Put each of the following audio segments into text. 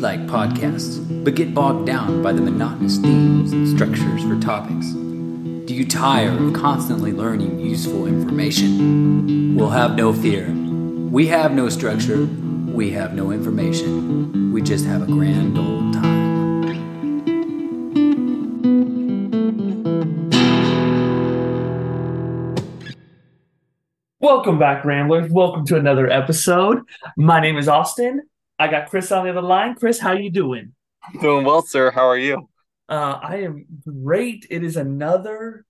like podcasts, but get bogged down by the monotonous themes and structures for topics? Do you tire of constantly learning useful information? Well, have no fear. We have no structure, we have no information. We just have a grand old time. Welcome back, Ramblers. Welcome to another episode. My name is Austin. I got Chris on the other line. Chris, how you doing? Doing well, sir. How are you? Uh, I am great. It is another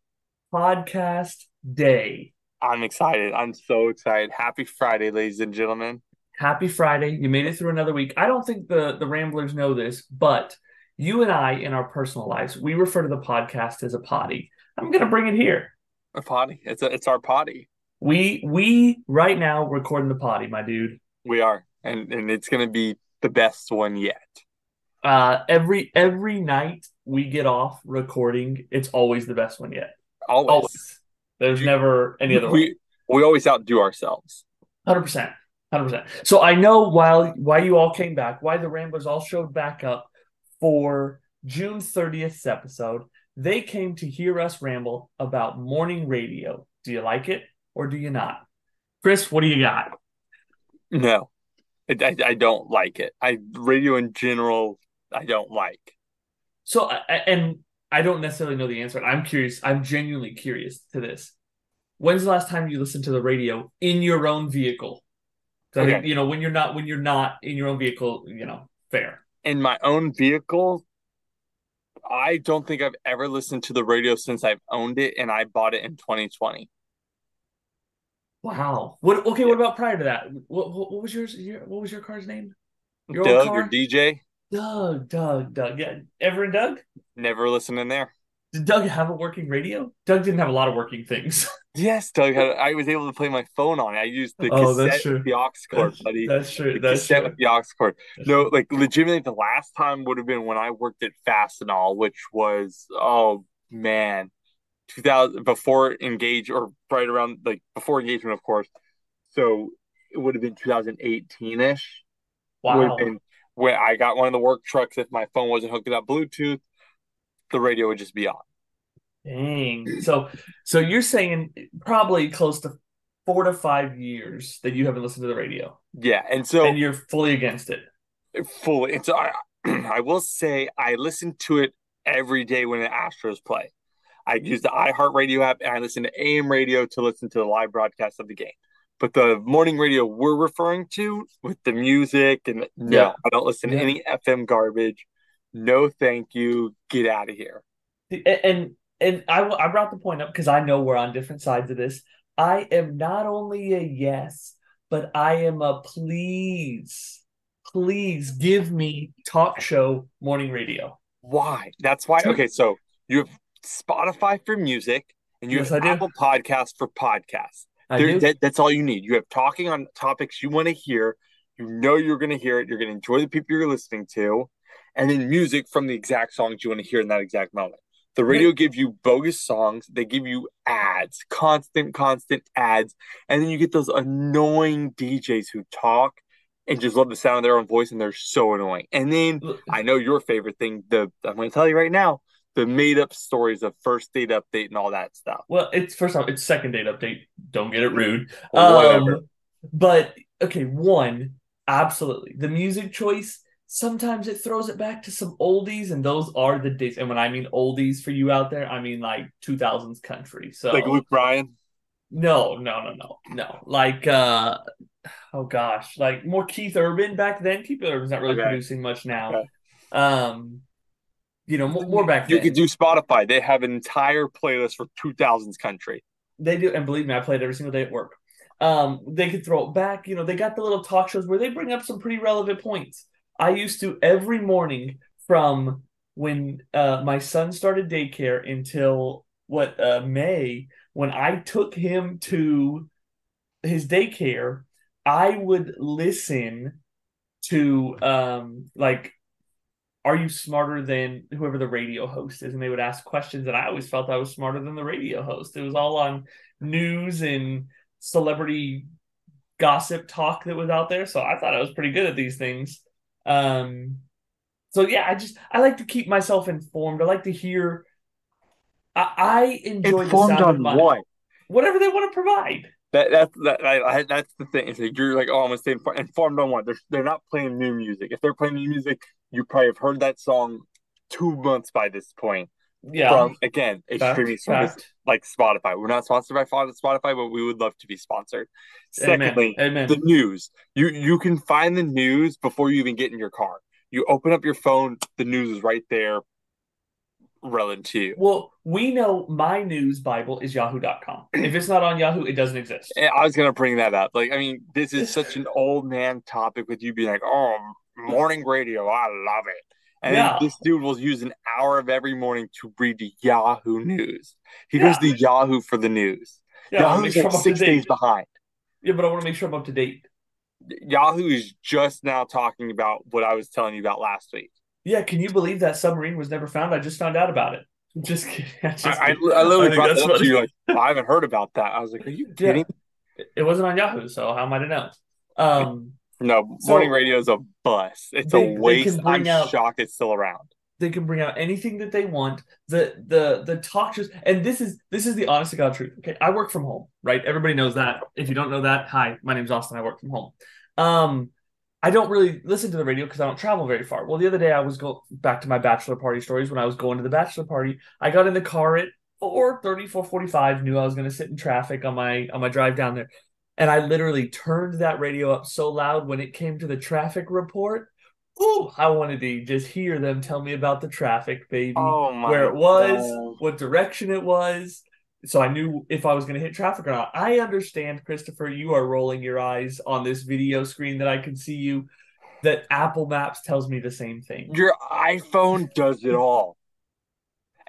podcast day. I'm excited. I'm so excited. Happy Friday, ladies and gentlemen. Happy Friday. You made it through another week. I don't think the, the Ramblers know this, but you and I, in our personal lives, we refer to the podcast as a potty. I'm going to bring it here. A potty. It's a, it's our potty. We we right now recording the potty, my dude. We are, and and it's gonna be the best one yet. Uh, every every night we get off recording, it's always the best one yet. Always. Always. There's never any other way. We we always outdo ourselves. Hundred percent, hundred percent. So I know while why you all came back, why the Ramblers all showed back up for June 30th episode. They came to hear us ramble about morning radio. Do you like it or do you not? Chris, what do you got? No, I, I, I don't like it. I radio in general. I don't like. So, and I don't necessarily know the answer. I'm curious. I'm genuinely curious to this. When's the last time you listened to the radio in your own vehicle? 'Cause I think, you know, when you're not when you're not in your own vehicle, you know, fair. In my own vehicle, I don't think I've ever listened to the radio since I've owned it, and I bought it in 2020. Wow. What? Okay. What about prior to that? What? What, what was yours? Your, what was your car's name? Your old Doug car? or DJ, Doug. Doug. Doug. Yeah. Ever and Doug? never listened in there. Did Doug have a working radio? Doug didn't have a lot of working things. Yes, Doug. Had, I was able to play my phone on it. I used the Oh, that's cassette true. with the aux cord, That's, buddy. that's true. The That's cassette true. with the aux cord. That's No, true. like legitimately, the last time would have been when I worked at Fastenal, which was oh man, two thousand before engage or right around like before engagement, of course. So it would have been two thousand eighteen ish. Would Wow. have been when I got one of the work trucks. If my phone wasn't hooked up Bluetooth, the radio would just be on. Dang. So, so you're saying probably close to four to five years that you haven't listened to the radio, Yeah, and so and you're fully against it. fully. And so I, I will say I listen to it every day when the Astros play. I use the iHeartRadio app and I listen to AM radio to listen to the live broadcast of the game. But the morning radio we're referring to with the music and no, Yeah. I don't listen Yeah. to any FM garbage. No, thank you. Get out of here. And and I I brought the point up because I know we're on different sides of this. I am not only a yes, but I am a please, please give me talk show morning radio. Why? That's why. Okay, so you have Spotify for music and you Yes, have I do. Apple Podcasts for podcasts. I There- do. that- that's all you need. You have talking on topics you want to hear. You know you're going to hear it. You're going to enjoy the people you're listening to, and then music from the exact songs you want to hear in that exact moment. The radio gives you bogus songs. They give you ads, constant, constant ads, and then you get those annoying DJs who talk and just love the sound of their own voice, and they're so annoying. And then I know your favorite thing. The I'm going to tell you right now, the made up stories of first date update and all that stuff. Well, it's first off, it's second date update. Don't get it rude. Whatever. Um, but okay, one, absolutely. The music choice, sometimes it throws it back to some oldies, and those are the days. And when I mean oldies for you out there, I mean like 2000s country. So Like Luke Bryan. no, no, no, no, no. Like uh oh gosh, like more Keith Urban back then. Keith Urban's not really Okay. producing much now. Okay. Um you know, more, more back You then. could do Spotify. They have an entire playlist for 2000s country. They do, and believe me, I play it every single day at work. Um, they could throw it back. You know, they got the little talk shows where they bring up some pretty relevant points. I used to every morning from when uh, my son started daycare until what uh, May, when I took him to his daycare, I would listen to um like are you smarter than whoever the radio host is? And they would ask questions, and I always felt I was smarter than the radio host. It was all on news and celebrity gossip talk that was out there. So I thought I was pretty good at these things. Um, So yeah, I just I like to keep myself informed. I like to hear. I, I enjoy Informed the sound of on my, what? whatever they want to provide. That that's that, I, I, that's the thing. It's like you're like, oh, I'm gonna stay informed. informed on what? They're they're not playing new music. If they're playing new music, you probably have heard that song two months by this point. Yeah, From again, a fact, streaming service fact. like Spotify. We're not sponsored by Spotify, but we would love to be sponsored. Secondly, Amen. the news. You you can find the news before you even get in your car. You open up your phone, the news is right there, relevant to you. Well, we know my news Bible is yahoo.com. If it's not on Yahoo, it doesn't exist. I was gonna bring that up. Like, I mean, this is such an old man topic with you being like, "Oh, morning radio, I love it." And Yeah. this dude will use an hour of every morning to read the Yahoo News. He goes to Yahoo for the news. Yeah, Yahoo's sure like I'm six days behind. Yeah, but I want to make sure I'm up to date. Yahoo is just now talking about what I was telling you about last week. Yeah, can you believe that submarine was never found? I just found out about it. Just kidding. I just I, I, kidding. I literally brought that up to you. Like, I haven't heard about that. I was like, "Are you Yeah. It wasn't on Yahoo, so how am I to know? Um, No, So- morning radio is a bust. It's They- a waste. I'm out- shocked it's still around. they can bring out anything that they want. The the the talk shows, and this is this is the honest to god truth. Okay, I work from home, right? Everybody knows that. If you don't know that, hi, my name's Austin. I work from home. Um, I don't really listen to the radio because I don't travel very far. Well, the other day I was going back to my bachelor party stories. When I was going to the bachelor party, I got in the car at 4:30, 4:45. Knew I was going to sit in traffic on my on my drive down there, and I literally turned that radio up so loud when it came to the traffic report. Ooh, I wanted to just hear them tell me about the traffic, baby Oh where it was, God. what direction it was. So I knew if I was going to hit traffic or not. I understand, Christopher, you are rolling your eyes on this video screen that I can see you. That Apple Maps tells me the same thing. Your iPhone does it all,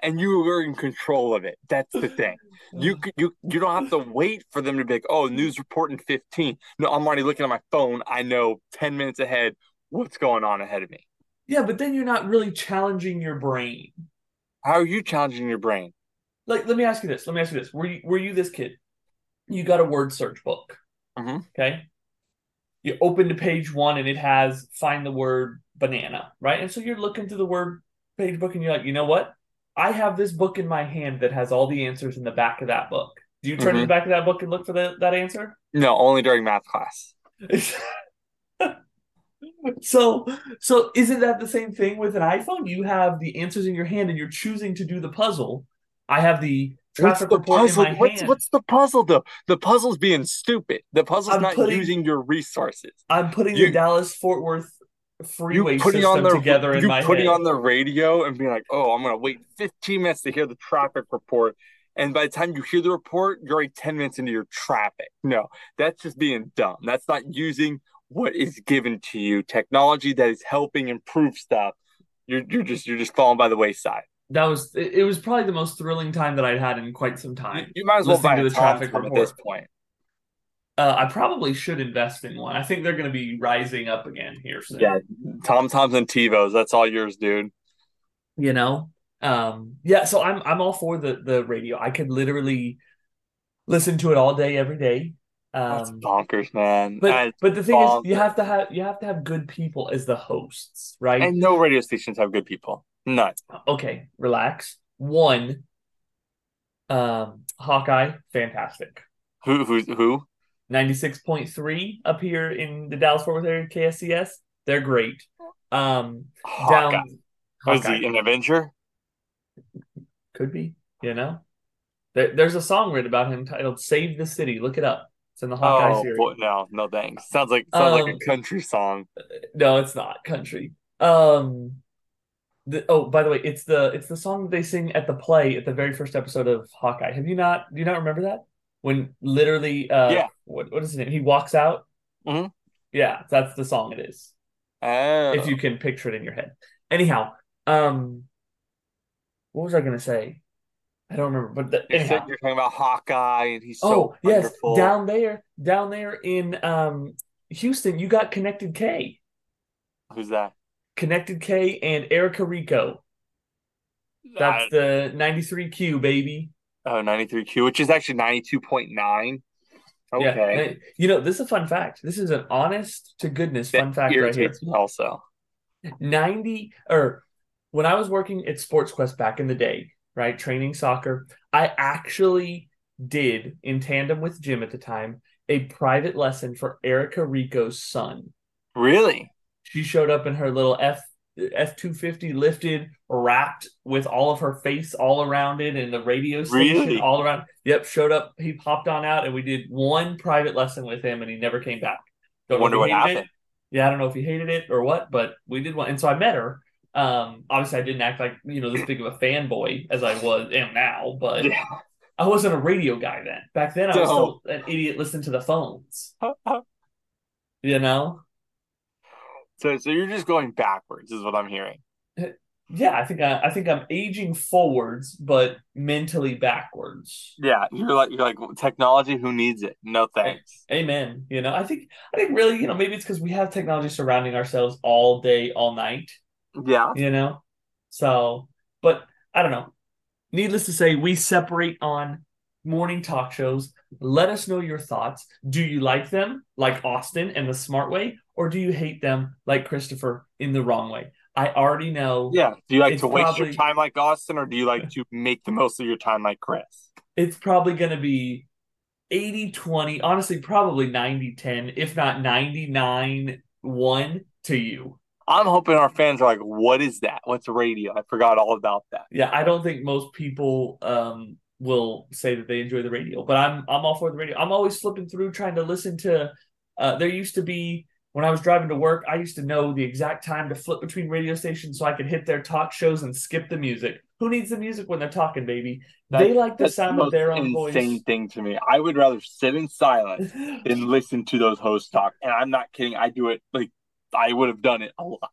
and you are in control of it. That's the thing. You you you don't have to wait for them to be like, oh, news report in 15. No, I'm already looking at my phone. I know 10 minutes ahead what's going on ahead of me. Yeah, but then you're not really challenging your brain. How are you challenging your brain? Like, let me ask you this. Let me ask you this. Were you were you this kid? You got a word search book. Mhm. Okay. You open to page one and it has find the word banana, right? And so you're looking through the word page book and you're like, you know what? I have this book in my hand that has all the answers in the back of that book. Do you turn to Mhm. the back of that book and look for the, that answer? No, only during math class. so so isn't that the same thing with an iPhone? You have the answers in your hand and you're choosing to do the puzzle. I have the What's the puzzle? What's hand. what's the puzzle though? The puzzle's being stupid. The puzzle's I'm not putting- using your resources. I'm putting You- the Dallas Fort Worth You freeway putting system on the together in you my putting head. on the radio and being like, oh, I'm gonna wait 15 minutes to hear the traffic report. And by the time you hear the report, you're already 10 minutes into your traffic. No, that's just being dumb. That's not using what is given to you, technology that is helping improve stuff. You're you're just you're just falling by the wayside. that was it, was probably the most thrilling time that I'd had in quite some time. you might as well buy to the traffic report. at this point. Uh, I probably should invest in one. I think they're going to be rising up again here soon. Yeah, Tom Toms and TiVos. That's all yours, dude. you know um yeah so i'm i'm all for the the radio i could literally listen to it all day every day That's um bonkers, man. but That's but the thing is you have to have you have to have good people as the hosts right and no radio stations have good people. None. okay relax one um hawkeye fantastic Who who's who? 96.3 up here in the dallas fort worth area kscs they're great um Hawkeye. down Was he an Avenger? Could be, you know. There, there's a song written about him titled "Save the City." Look it up. It's in the Hawkeye Oh series. boy, no, no thanks. Sounds like sounds like Um, a country song. No, it's not country. Um, the, oh, by the way, it's the it's the song that they sing at the play at the very first episode of Hawkeye. Have you not? Do you not remember that? When literally, uh, Yeah. what what is his name? He walks out. Mhm. Yeah, that's the song. It is. Oh, If you can picture it in your head. Anyhow, um, what was I gonna say? I don't remember. But the, you anyhow. said you're talking about Hawkeye, and he's Oh, so yes, down there, down there in um Houston, you got Connected K. Who's that? Connected K and Erica Rico. That's the 93Q, baby. Oh, 93Q, which is actually 92.9. Yeah. Okay. You know, this is a fun fact. This is an honest to goodness That fun fact right here. also. 90 or when I was working at Sports Quest back in the day, right, training soccer, I actually did in tandem with Jim at the time a private lesson for Erica Rico's son. Really? She showed up in her little F F two fifty lifted, wrapped with all of her face all around it, and the radio station Really? all around. Yep, showed up. He popped on out, and we did one private lesson with him, and he never came back. Don't Wonder what happened. It. Yeah, I don't know if he hated it or what, but we did one, and so I met her. Um, obviously, I didn't act like you know this big of a fanboy as I was am now, but Yeah. I wasn't a radio guy then. Back then, I was No. still an idiot listening to the phones. You know. So, so you're just going backwards, is what I'm hearing. Yeah, I think I, I think I'm aging forwards, but mentally backwards. Yeah, you're like you're like technology. Who needs it? No thanks. Amen. You know, I think I think really, you know, maybe it's because we have technology surrounding ourselves all day, all night. Yeah, You know, so but I don't know. Needless to say, we separate on morning talk shows. Let us know your thoughts. Do you like them like Austin and the smart way, or do you hate them like Christopher in the wrong way? I already know. yeah. Do you like to waste your time like Austin, or do you like to make the most of your time like Chris? it's probably going to be 80 20 honestly probably 90 10 if not 99 1 to you I'm hoping our fans are like, "What is that? What's radio?" I forgot all about that. yeah i don't think most people um will say that they enjoy the radio but i'm i'm all for the radio i'm always flipping through trying to listen to uh there used to be when i was driving to work i used to know the exact time to flip between radio stations so i could hit their talk shows and skip the music who needs the music when they're talking baby they like the sound the of their own insane voice thing to me. I would rather sit in silence than listen to those hosts talk. And I'm not kidding. I do it like I would have done it a lot.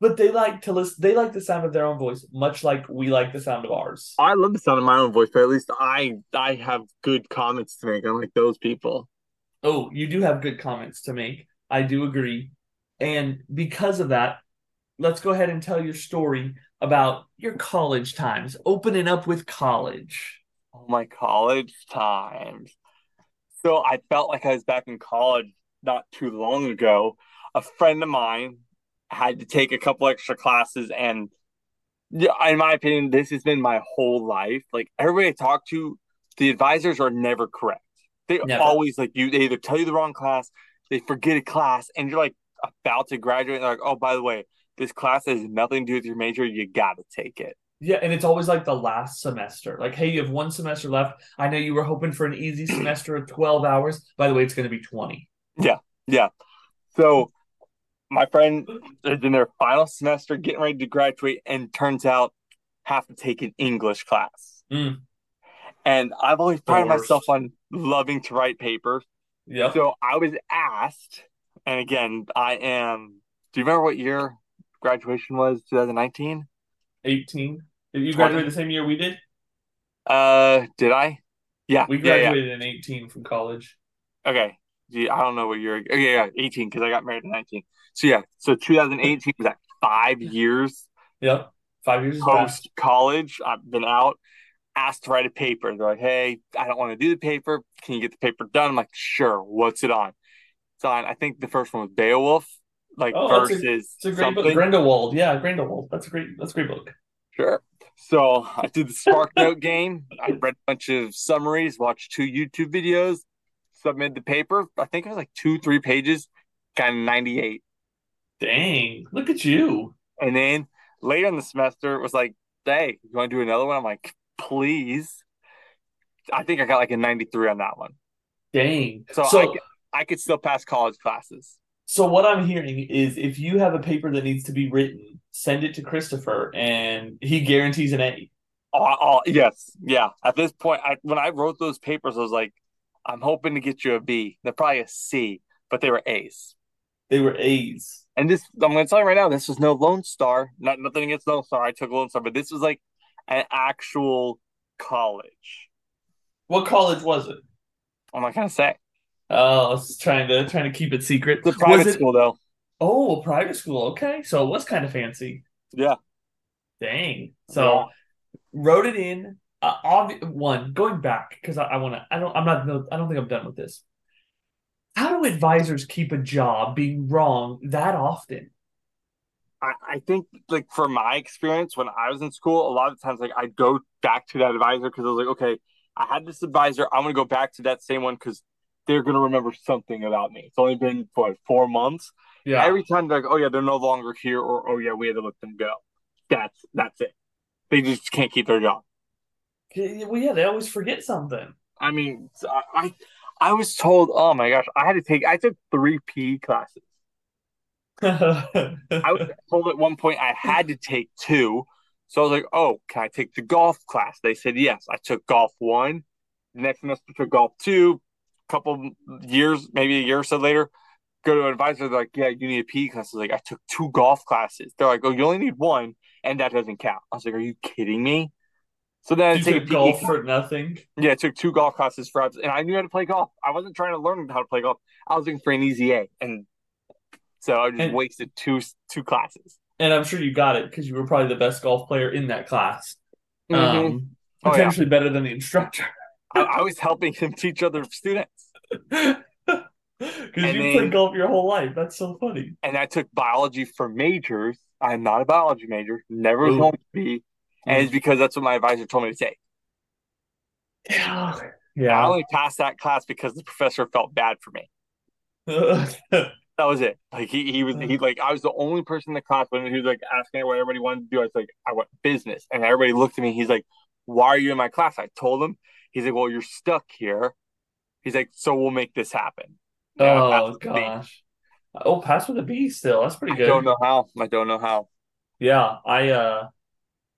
But they like to listen. They like the sound of their own voice, much like we like the sound of ours. I love the sound of my own voice, but at least I I have good comments to make. I like those people. Oh, you do have good comments to make. I do agree, and because of that, let's go ahead and tell your story about your college times. Opening up with college. Oh my college times. So I felt like I was back in college not too long ago. A friend of mine had to take a couple extra classes and in my opinion, this has been my whole life. Like everybody I talk to, the advisors are never correct. They Never. always like you, they either tell you the wrong class, they forget a class, and you're like about to graduate, and they're like, oh, by the way, this class has nothing to do with your major. You gotta take it. Yeah, and it's always like the last semester. Like, hey, you have one semester left. I know you were hoping for an easy semester of twelve hours. By the way, it's going to be twenty. Yeah, Yeah. So my friend is in their final semester, getting ready to graduate, and turns out have to take an English class. Mm. And I've always prided myself on loving to write papers. Yeah. So I was asked, and again, I am. Do you remember what year graduation was? 2019. Eighteen. Did you 20. the same year we did? Uh, did I? Yeah. We yeah, yeah. graduated in eighteen from college. Okay. Gee, I don't know what year. Okay, yeah, 18 because I got married in 19. So yeah, so 2018 was that five years Yep. Five years post college. I've been out, asked to write a paper. They're like, "Hey, I don't want to do the paper. Can you get the paper done?" I'm like, "Sure." What's it on? It's on. I think the first one was Beowulf, like Oh, a- versus It's a great something. book. Grindelwald. Yeah, Grindelwald. That's a great that's a great book. Sure. So I did the Spark Note game. I read a bunch of summaries, watched two YouTube videos, submitted the paper. I think it was like two, three pages, got a 98. Dang. Look at you. And then later in the semester, it was like, hey, you want to do another one? I'm like, please. I think I got like a 93 on that one. Dang. So, So I, could, I could still pass college classes. so what I'm hearing is if you have a paper that needs to be written, send it to Christopher and he guarantees an A. Oh, oh, yes. Yeah. At this point, I, when I wrote those papers, I was like, I'm hoping to get you a B. They're probably a C, but they were A's. They were A's. And this, I'm going to tell you right now, this was no Lone Star. Not nothing against Lone Star. I took Lone Star, but this was like an actual college. What college was it? I'm not going to say. Oh, I was trying to trying to keep it secret. It's a private it, school, though. Oh, a private school. Okay. So it was kind of fancy. Yeah. Dang. So wrote it in. Uh, obvi- one going back because I, I want to. I don't. I'm not. I don't think I'm done with this. How do advisors keep a job being wrong that often? I, I think like for my experience when I was in school, a lot of times like I'd go back to that advisor because I was like, okay, I had this advisor. I'm gonna go back to that same one because they're gonna remember something about me. It's only been what four months. Yeah. Every time they're like, oh yeah, they're no longer here, or oh yeah, we had to let them go. That's that's it. They just can't keep their job. well, yeah, they always forget something. I mean, I I, I was told, oh my gosh, I had to take. I took three PE classes. I was told at one point I had to take two. So I was like, oh, can I take the golf class? They said yes. I took golf one. The next semester took golf two. A couple years, maybe a year or so later, go to an advisor. They're like, yeah, you need a PE class. I was like, I took two golf classes. They're like, oh, you only need one, and that doesn't count. I was like, are you kidding me? So then I take a golf for nothing. Yeah, I took two golf classes for abs, and I knew how to play golf. I wasn't trying to learn how to play golf. I was looking for an easy A, and so I just And- wasted two two classes. And I'm sure you got it because you were probably the best golf player in that class. Mhm. Um, Oh, yeah. potentially better than the instructor. I, I was helping him teach other students, Because you And played golf your whole life. That's so funny. and I took biology for majors. I'm not a biology major, never Ooh. going to be, and it's because that's what my advisor told me to take. Yeah. I only passed that class because the professor felt bad for me. That was it. Like he, he was he like I was the only person in the class when he was like asking what everybody wanted to do. I was like, I want business. And everybody looked at me. He's like, Why are you in my class? I told him. He's like, Well, you're stuck here. He's like, So we'll make this happen. And oh passed with a B. gosh. Oh, pass with a B still. That's pretty good. I don't know how. I don't know how. Yeah, I uh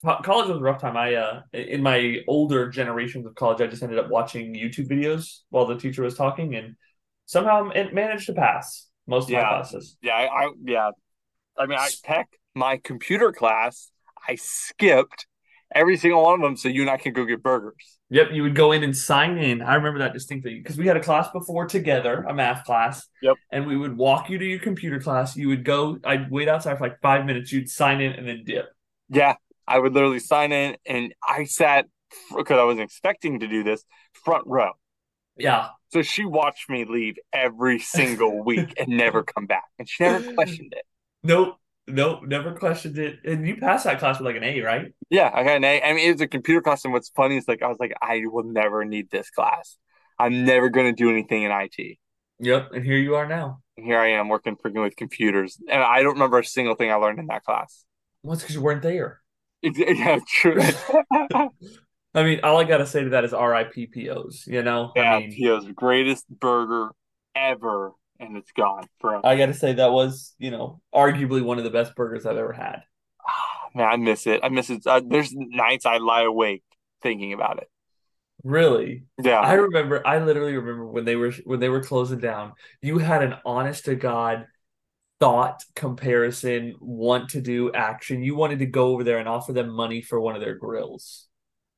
college was a rough time. I uh in my older generations of college, I just ended up watching YouTube videos while the teacher was talking and somehow it managed to pass most of my classes. Yeah, I, I yeah. I mean, I heck, my computer class, I skipped every single one of them so you and I can go get burgers. Yep, you would go in and sign in. I remember that distinctly because we had a class before together, a math class. Yep. And we would walk you to your computer class. You would go, I'd wait outside for like five minutes. You'd sign in and then dip. Yeah, I would literally sign in, and I sat because I wasn't expecting to do this front row. Yeah. So she watched me leave every single week and never come back, and she never questioned it. Nope. Nope. Never questioned it. And you passed that class with like an A, right? Yeah, I got an A. I mean, it was a computer class, and what's funny is like I was like, I will never need this class. I'm never going to do anything in IT. Yep. And here you are now. And here I am working freaking with computers, and I don't remember a single thing I learned in that class. Well, it's because you weren't there. Yeah, true. I mean, all I gotta say to that is R.I.P. POs. You know, yeah, I mean, Pio's greatest burger ever, and it's gone forever. I gotta say that was, you know, arguably one of the best burgers I've ever had. Man, I miss it. I miss it. Uh, there's nights I lie awake thinking about it. Really, Yeah. I remember. I literally remember when they were when they were closing down. You had an honest to god thought comparison, want to do action. You wanted to go over there and offer them money for one of their grills.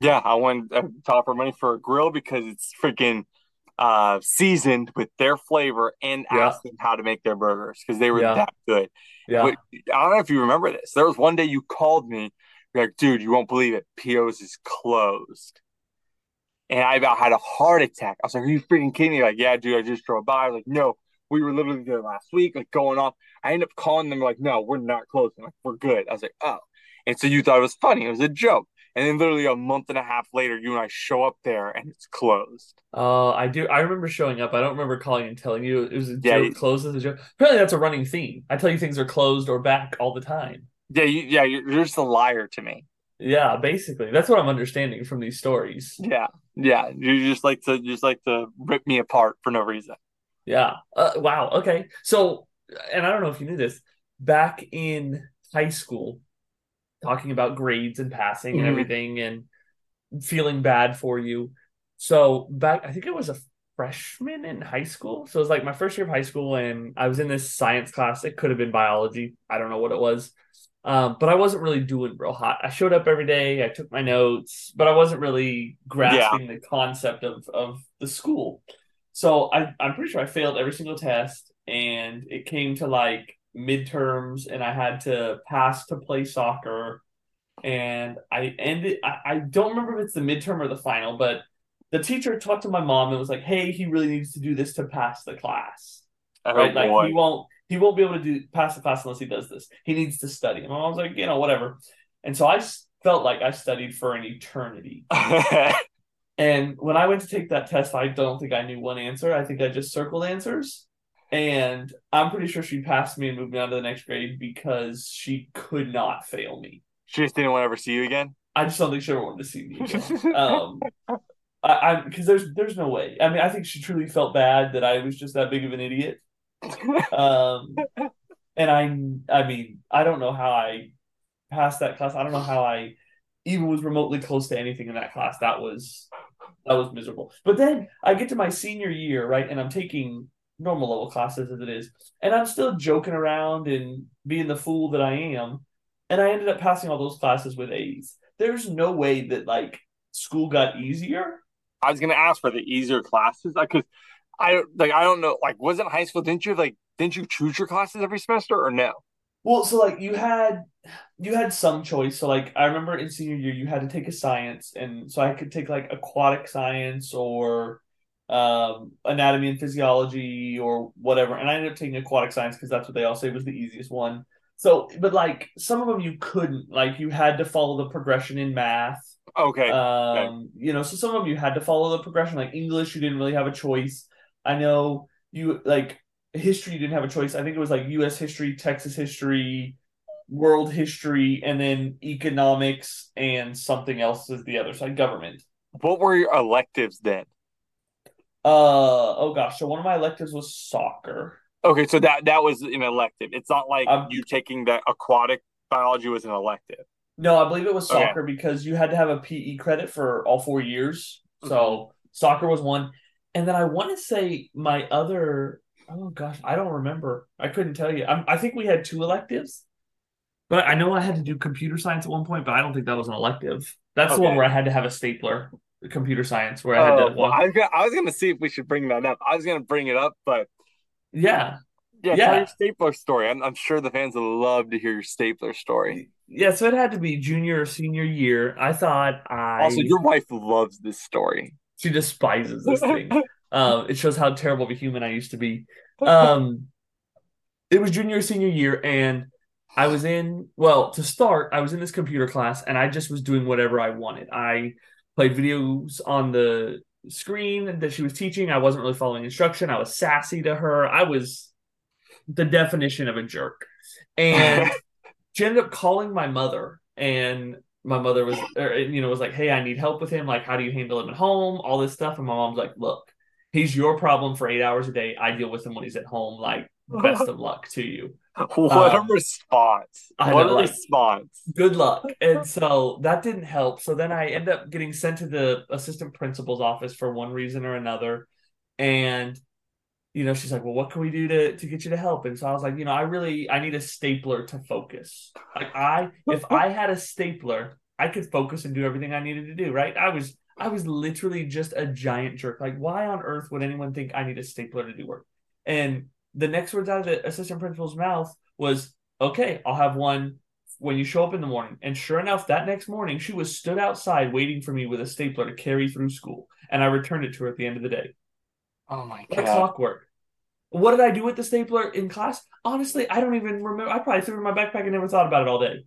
Yeah, I wanted to offer money for a grill because it's freaking uh seasoned with their flavor and Yeah. asked them how to make their burgers because they were Yeah. that good. Yeah, But I don't know if you remember this. There was one day you called me, you're like, dude, you won't believe it. PO's is closed. And I about had a heart attack. I was like, Are you freaking kidding me? Like, yeah, dude, I just drove by. I was like, no, we were literally there last week, like going off. I ended up calling them like, no, we're not closing. Like, we're good. I was like, oh. And so you thought it was funny. It was a joke. And then literally a month and a half later, you and I show up there and it's closed. uh, I do. I remember showing up. I don't remember calling and telling you it was a Yeah, joke. Closed as a joke. Apparently, that's a running theme. I tell you things are closed or back all the time. Yeah, you, yeah, you're, you're just a liar to me. Yeah, basically, that's what I'm understanding from these stories. Yeah, yeah. You just like to just like to rip me apart for no reason. Yeah. Uh, wow. Okay. So, and I don't know if you knew this, back in high school, talking about grades and passing and Mhm. everything and feeling bad for you. So, back, I think it was a freshman in high school. So, it was like my first year of high school, and I was in this science class. It could have been biology. I don't know what it was. Um, but I wasn't really doing real hot. I showed up every day. I took my notes, but I wasn't really grasping the concept of of the school. So I, I'm pretty sure I failed every single test, and it came to like midterms, and I had to pass to play soccer. And I ended, I, I don't remember if it's the midterm or the final, but the teacher talked to my mom and was like, hey, he really needs to do this to pass the class. Oh Right? Like he won't he won't be able to do pass the class unless he does this. He needs to study. And my mom's like, you know, whatever. And so I felt like I studied for an eternity. And when I went to take that test, I don't think I knew one answer. I think I just circled answers. And I'm pretty sure she passed me and moved me on to the next grade because she could not fail me. she just didn't want to ever see you again. I just don't think she ever wanted to see me again. Um, I, because there's there's no way. I mean, I think she truly felt bad that I was just that big of an idiot. Um, and I I mean I don't know how I passed that class. I don't know how I even was remotely close to anything in that class. That was that was miserable. But then I get to my senior year, right, and I'm taking normal level classes as it is, and I'm still joking around and being the fool that I am, and I ended up passing all those classes with A's. There's no way that like school got easier. I was gonna ask for the easier classes because I like I don't know like wasn't high school didn't you like didn't you choose your classes every semester or no? Well, so like you had you had some choice. So like I remember in senior year you had to take a science and so I could take like aquatic science or um anatomy and physiology or whatever. And I ended up taking aquatic science because that's what they all say was the easiest one. So but like some of them you couldn't. Like you had to follow the progression in math. Okay, Um, you know, so some of them you had to follow the progression. Like English, you didn't really have a choice. I know you like history, you didn't have a choice. I think it was like U.S. history, Texas history, world history, and then economics and something else is the other side, government. what were your electives then? Uh oh gosh, so one of my electives was soccer. Okay, so that that was an elective. It's not like Um, you taking the aquatic biology was an elective. No, I believe it was Okay. soccer because you had to have a PE credit for all four years. So soccer was one. And then I want to say my other, oh gosh, I don't remember. I couldn't tell you. I, I think we had two electives, but I know I had to do computer science at one point, but I don't think that was an elective. That's the one where I had to have a stapler, computer science, where I had Oh, to well, walk. I was gonna I was gonna see if we should bring that up. I was gonna bring it up, but yeah. yeah, Yeah. tell your stapler story. I'm, I'm sure the fans would love to hear your stapler story. Yeah. So it had to be junior or senior year. I thought I. Also, your wife loves this story. She despises this thing. um, it shows how terrible of a human I used to be. Um, it was junior or senior year, and I was in. Well, to start, I was in this computer class, and I just was doing whatever I wanted. I played videos on the screen that she was teaching. I wasn't really following instruction. I was sassy to her. I was the definition of a jerk, and she ended up calling my mother and my mother was or, you know was like hey i need help with him like how do you handle him at home all this stuff and my mom's like look he's your problem for eight hours a day. I deal with him when he's at home like best of luck to you. What Um, a response! I What know, a like- response! good luck. And so that didn't help. So then i end up getting sent to the assistant principal's office for one reason or another. And you know she's like well what can we do to to get you to help? And so i was like you know i really i need a stapler to focus. Like i if i had a stapler i could focus and do everything i needed to do right? I was i was literally just a giant jerk like why on earth would anyone think i need a stapler to do work and the next words out of the assistant principal's mouth was okay i'll have one when you show up in the morning. And sure enough, that next morning, she was stood outside waiting for me with a stapler to carry through school. And I returned it to her at the end of the day. Oh my Like god! clockwork. What did I do with the stapler in class? Honestly, I don't even remember. I probably threw it in my backpack and never thought about it all day.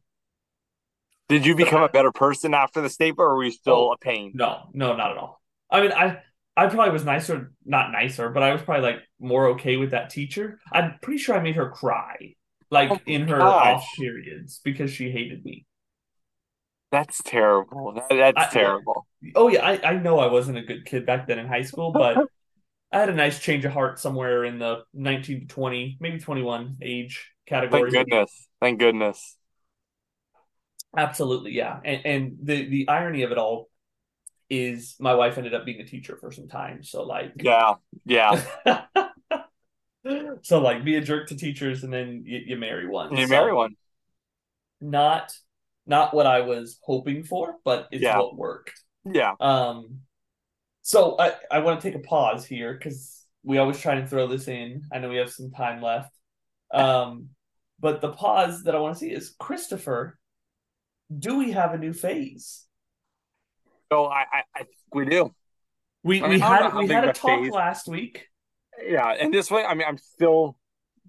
Did you become a better person after the stapler, or were you still Oh. a pain? No, no, not at all. I mean, I I probably was nicer, not nicer, but I was probably like more okay with that teacher. I'm pretty sure I made her cry, like Oh in her gosh. off periods because she hated me. That's terrible. That, that's I- terrible. Oh yeah, I, I know I wasn't a good kid back then in high school, but I had a nice change of heart somewhere in the 19 to 20, maybe 21 age category. Thank goodness. Thank goodness. Absolutely, yeah. And and the the irony of it all is my wife ended up being a teacher for some time. So like Yeah, yeah. so like be a jerk to teachers and then you, you marry one. You So, marry one. Not not what I was hoping for, but it's Yeah. what worked. Yeah. Um, so I, I want to take a pause here because we always try and throw this in. I know we have some time left. Um, but the pause that I want to see is Christopher. Do we have a new phase? So I, I, I think we do. We I we mean, I had we had a talk phase. last week. Yeah, and this way, I mean, I'm still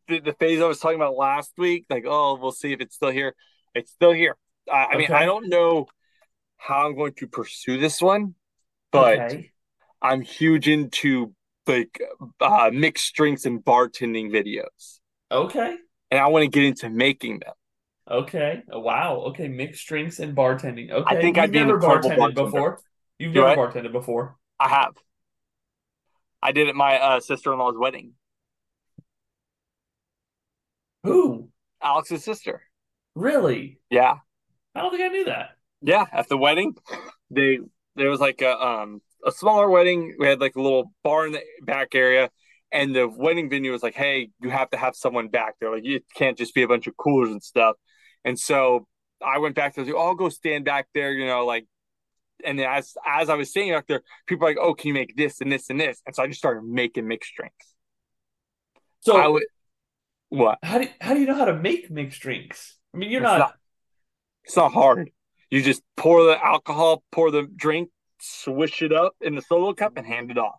the, the phase I was talking about last week. Like, oh, we'll see if it's still here. It's still here. I, I mean, I don't know how I'm going to pursue this one, but okay. I'm huge into like uh, mixed drinks and bartending videos, Okay. and I want to get into making them. Okay. Oh, wow. Okay. Mixed drinks and bartending. Okay. I think You've I'd be never bartended bartender. before. You've Do never I? bartended before. I have. I did at my uh, sister-in-law's wedding. Who? Alex's sister. Really? Yeah. I don't think I knew that. Yeah, at the wedding, they there was like a um a smaller wedding. We had like a little bar in the back area, and the wedding venue was like, "Hey, you have to have someone back there. Like, it can't just be a bunch of coolers and stuff." And so I went back was like, "Oh, I'll go stand back there," you know, like. And as as I was standing back there, people were like, "Oh, can you make this and this and this?" And so I just started making mixed drinks. So I would what? how do how do you know how to make mixed drinks? I mean, you're It's not, not- It's not hard. You just pour the alcohol, pour the drink, swish it up in the solo cup, and hand it off.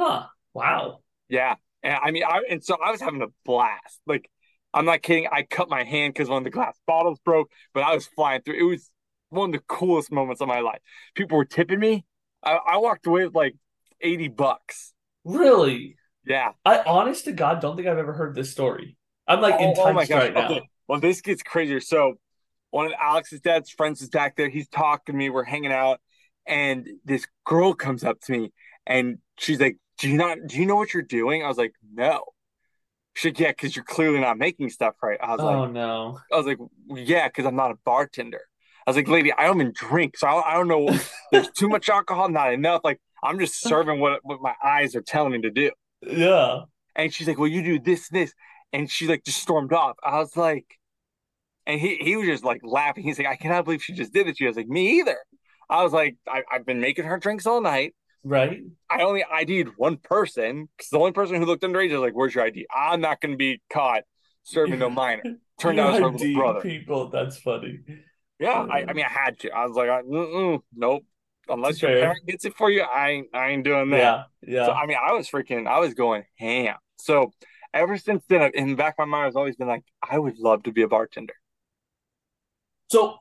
huh? Wow. Yeah, and I mean, I and so I was having a blast. Like, I'm not kidding. I cut my hand because one of the glass bottles broke, but I was flying through. It was one of the coolest moments of my life. People were tipping me. I, I walked away with like eighty bucks. Really? Yeah. I honest to God don't think I've ever heard this story. I'm like oh, in oh, oh my tights right now. Okay. Well, this gets crazier. So, one of Alex's dad's friends is back there. He's talking to me. We're hanging out, and this girl comes up to me, and she's like, "Do you not? Do you know what you're doing?" I was like, "No." She's like, "Yeah, because you're clearly not making stuff right." I was oh, like, Oh no. I was like, yeah, because I'm not a bartender. I was like, lady, I don't even drink, so I, I don't know. There's too much alcohol, not enough. Like I'm just serving what what my eyes are telling me to do. Yeah. And she's like, well, you do this, this, and she like just stormed off. I was like, and he he was just like laughing. He's like, I cannot believe she just did it. She was like, me either. I was like, I, I've been making her drinks all night. Right. I only ID'd one person because the only person who looked underage is like, "Where's your ID?" I'm not going to be caught serving no minor. Turned out it was her brother. people. That's funny. Yeah, I, I mean, I had to. I was like, Mm-mm, nope. Unless your Fair. parent gets it for you, I ain't, I ain't doing that. Yeah. Yeah. So I mean, I was freaking, I was going ham. So ever since then, in the back of my mind, I've always been like, I would love to be a bartender. So,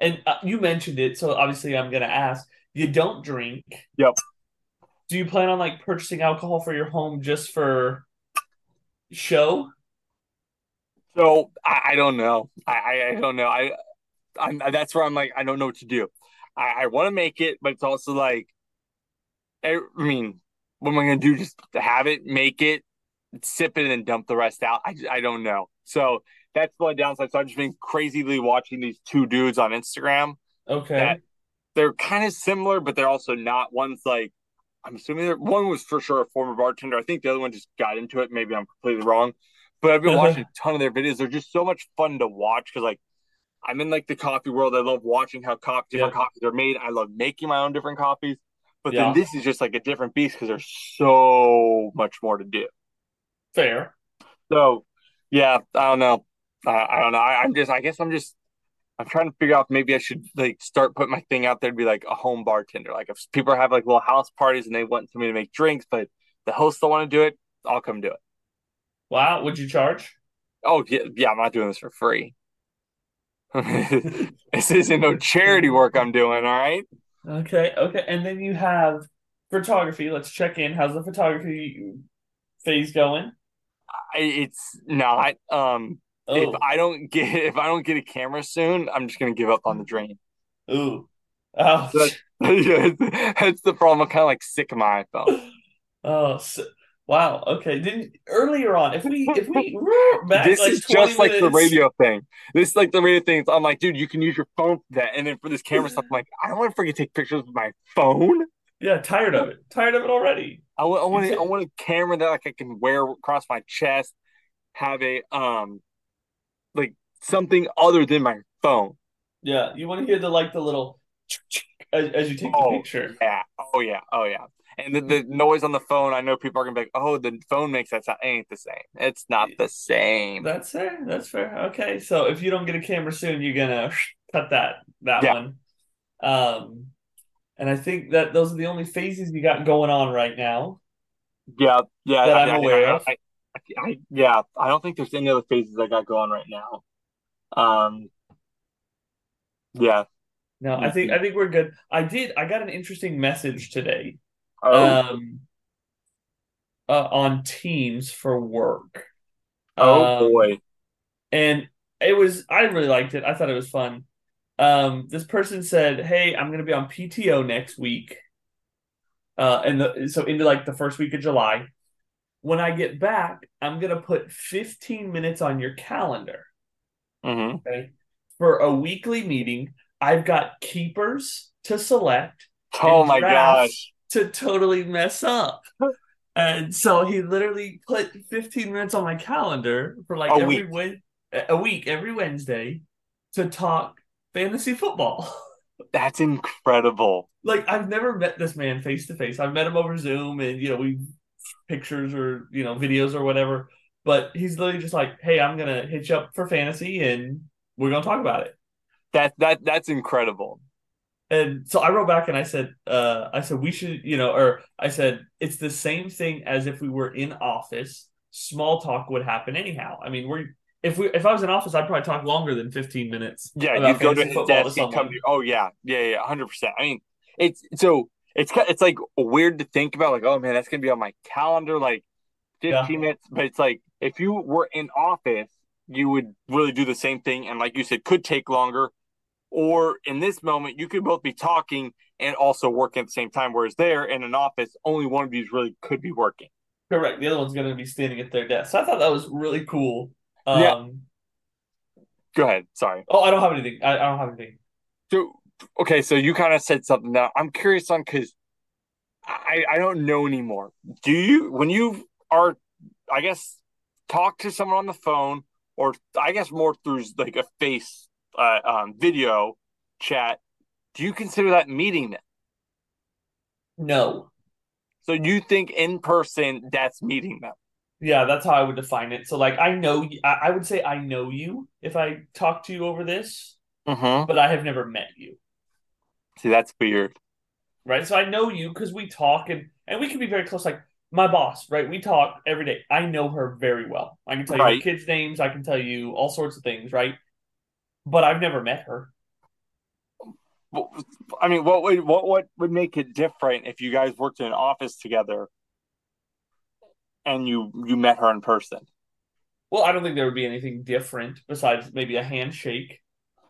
and uh, you mentioned it, so obviously I'm gonna ask. You don't drink. Yep. Do you plan on like purchasing alcohol for your home just for show? So I, I don't know. I, I, don't know. I, I'm that's where I'm like, I don't know what to do. I, I want to make it, but it's also like, I, I mean, what am I gonna do? Just to have it, make it, sip it, and dump the rest out? I, I don't know. So that's the downside. So I've just been crazily watching these two dudes on Instagram. Okay. That- They're kind of similar, but they're also not. One's like, I'm assuming one was for sure a former bartender. I think the other one just got into it. Maybe I'm completely wrong. But I've been watching a ton of their videos. They're just so much fun to watch because, like, I'm in like the coffee world. I love watching how coffee, different Yeah. coffees are made. I love making my own different coffees. But Yeah. then this is just like a different beast because there's so much more to do. Fair. So, yeah, I don't know. Uh, I don't know. I, I'm just, I guess I'm just, I'm trying to figure out if maybe I should like start putting my thing out there to be like a home bartender. Like if people have like little house parties and they want somebody to make drinks, but the hosts don't want to do it, I'll come do it. Wow. Would you charge? Oh yeah, yeah, I'm not doing this for free. this isn't no charity work I'm doing, all right? Okay. Okay. And then you have photography. Let's check in. How's the photography phase going? I, it's not. Um, Oh. if I don't get if I don't get a camera soon, I'm just gonna give up on the dream. Ooh. Ouch. So yeah, that's the problem. I'm kind of like sick of my iPhone. Oh, so, wow. Okay. Didn't earlier on, if we if we back this like is 20 just like the radio thing. This is like the radio thing. I'm like, dude, you can use your phone for that. And then for this camera stuff, I'm like, I don't want to freaking take pictures with my phone. Yeah, tired of it. Tired of it already. I want, I want, I want a camera that like I can wear across my chest, have a um, something other than my phone. Yeah, you want to hear the like the little as, as you take the Oh, picture. Yeah. Oh yeah. Oh yeah. And the, the noise on the phone, I know people are gonna be like, "Oh, the phone makes that sound." Ain't the same. It's not the same. That's fair. That's fair. Okay, so if you don't get a camera soon, you're gonna cut that that Yeah. one. Um, and I think that those are the only phases you got going on right now. Yeah, yeah. That I- I'm I- aware I- of. I, I yeah, I don't think there's any other phases I got going right now. Um, yeah. No, I think I think we're good. I did. I got an interesting message today. Oh, Um, uh, on Teams for work. oh Um, boy. and it was I really liked it. I thought it was fun. Um, this person said, "Hey, I'm going to be on PTO next week." Uh, and the so into like the first week of July. When I get back, I'm going to put 15 minutes on your calendar. Hmm Okay. For a weekly meeting, I've got keepers to select Oh my gosh. to totally mess up. And so he literally put 15 minutes on my calendar for like A every week. A week, every Wednesday to talk fantasy football. That's incredible. like I've never met this man face to face. I've met him over Zoom and you know we pictures or you know videos or whatever. But he's literally just like, "Hey, I'm gonna hit you up for fantasy and we're gonna talk about it." That that that's incredible. And so I wrote back and I said, uh, I said we should, you know, or I said it's the same thing as if we were in office. Small talk would happen anyhow. I mean, we're if we if I was in office, I'd probably talk longer than 15 minutes Yeah, you'd go to his football to desk, come to oh yeah, yeah, yeah, hundred percent. I mean, it's so it's it's like weird to think about, like, oh man, that's gonna be on my calendar, like Yeah, fifteen minutes. But it's like if you were in office, you would really do the same thing, and like you said, could take longer. Or in this moment, you could both be talking and also working at the same time. Whereas there in an office, only one of you really could be working. correct. The other one's gonna be standing at their desk. So I thought that was really cool. Yeah. Um, Go ahead. Sorry. oh, I don't have anything. I, I don't have anything. So okay, so you kind of said something that I'm curious on because I I don't know anymore. Do you when you are I guess talk to someone on the phone or I guess more through like a face uh, um, video chat? Do you consider that meeting them? No. So you think in person that's meeting them? Yeah, that's how I would define it. So like I know I would say I know you if I talk to you over this, Mm-hmm. but I have never met you. See, that's weird. right? So I know you because we talk and and we can be very close. Like my boss, right? We talk every day. I know her very well. I can tell you Right. her kids' names. I can tell you all sorts of things, right? But I've never met her. I mean, what would what what would make it different if you guys worked in an office together and you you met her in person? Well, I don't think there would be anything different besides maybe a handshake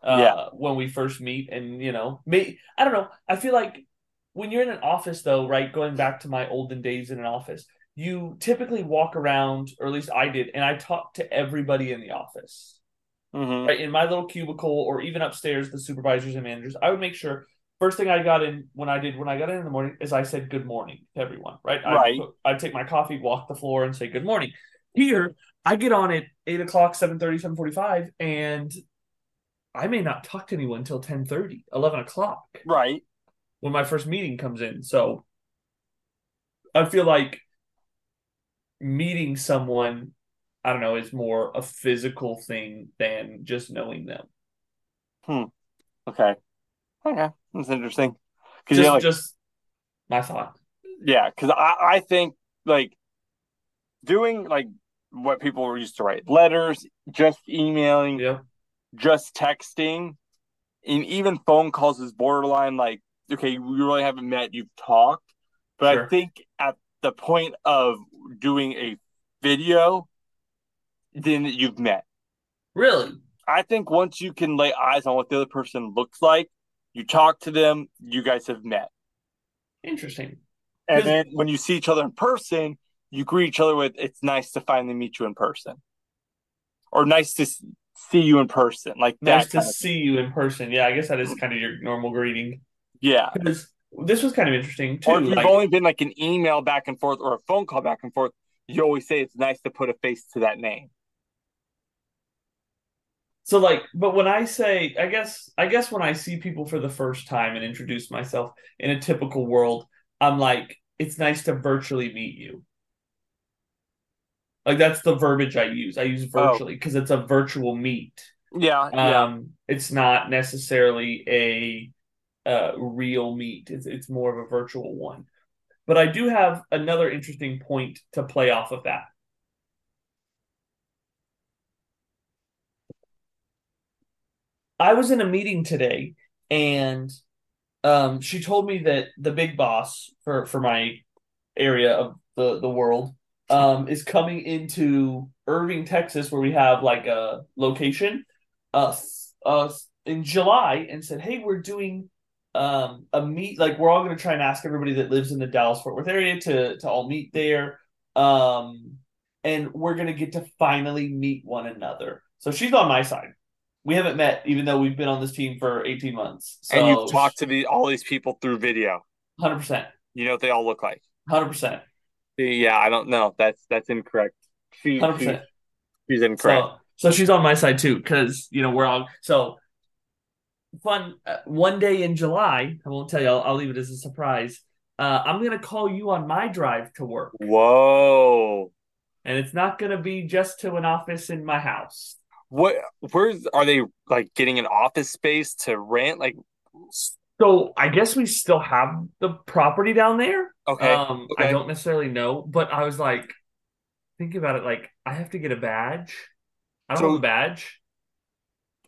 uh, Yeah. when we first meet, and you know, me, I don't know. I feel like when you're in an office, though, right? Going back to my olden days in an office, you typically walk around, or at least I did, and I talked to everybody in the office. Mm-hmm. right in my little cubicle or even upstairs the supervisors and managers i would make sure first thing i got in when i did when i got in in the morning is i said good morning to everyone right Right. put- I'd take my coffee walk the floor and say good morning here i get on at 8 o'clock 7.30 7.45 and i may not talk to anyone until 10.30 11 o'clock Right. When my first meeting comes in so i feel like meeting someone i don't know is more a physical thing than just knowing them Hmm. Okay. Okay. That's interesting. Because just like, just my thought. yeah, because I, I think like doing like what people were used to write letters, just emailing, Yeah. just texting, and even phone calls is borderline like, okay, you really haven't met, you've talked. But I think at the point of doing a video, then you've met. Really? I think once you can lay eyes on what the other person looks like, you talk to them, you guys have met. Interesting. And then when you see each other in person, you greet each other with, it's nice to finally meet you in person. Or nice to see you in person. Like Nice to see you in person. Yeah, I guess that is mm. kind of your normal greeting. Yeah. Because this was kind of interesting too. Or if you've like- only been like an email back and forth or a phone call back and forth, you always say it's nice to put a face to that name. so like, but when I say, I guess, I guess when I see people for the first time and introduce myself in a typical world, I'm like, it's nice to virtually meet you. Like that's the verbiage I use. I use Oh. virtually because it's a virtual meet. Yeah, yeah. Um, it's not necessarily a uh, real meet. It's, it's more of a virtual one. But I do have another interesting point to play off of that. I was in a meeting today and um, she told me that the big boss for, for my area of the, the world um, is coming into Irving, Texas, where we have like a location uh, uh, in July and said, Hey, we're doing um a meet like we're all going to try and ask everybody that lives in the Dallas Fort Worth area to to all meet there um and we're going to get to finally meet one another." So she's on my side. We haven't met even though we've been on this team for 18 months. So and you've talked to the all these people through video. 100%. You know what they all look like. 100%. Yeah, I don't know. That's that's incorrect. She, Hundred she- she's incorrect. So, so she's on my side too, because you know we're all so fun. Uh, one day in July, I won't tell you. I'll, I'll leave it as a surprise. Uh, I'm gonna call you on my drive to work, Whoa. and it's not gonna be just to an office in my house. What? Where's are they like getting an office space to rent? Like, So I guess we still have the property down there. okay, Um, I don't necessarily know, but I was like, thinking about it, like I have to get a badge. I don't So- have a badge.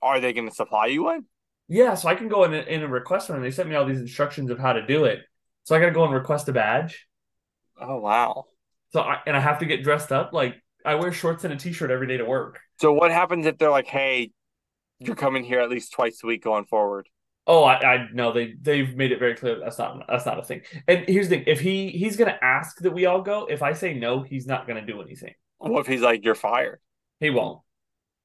are they going to supply you one? Yeah, so I can go in and, in and request one. And they sent me all these instructions of how to do it. So I got to go and request a badge. Oh wow. So I, and I have to get dressed up. Like I wear shorts and a t-shirt every day to work. So what happens if they're like, "Hey, you're coming here at least twice a week going forward"? Oh, I, I know they they've made it very clear that that's not that's not a thing. And here's the thing: if he he's gonna ask that we all go, if I say no, he's not gonna do anything. What if he's like, "You're fired"? He won't.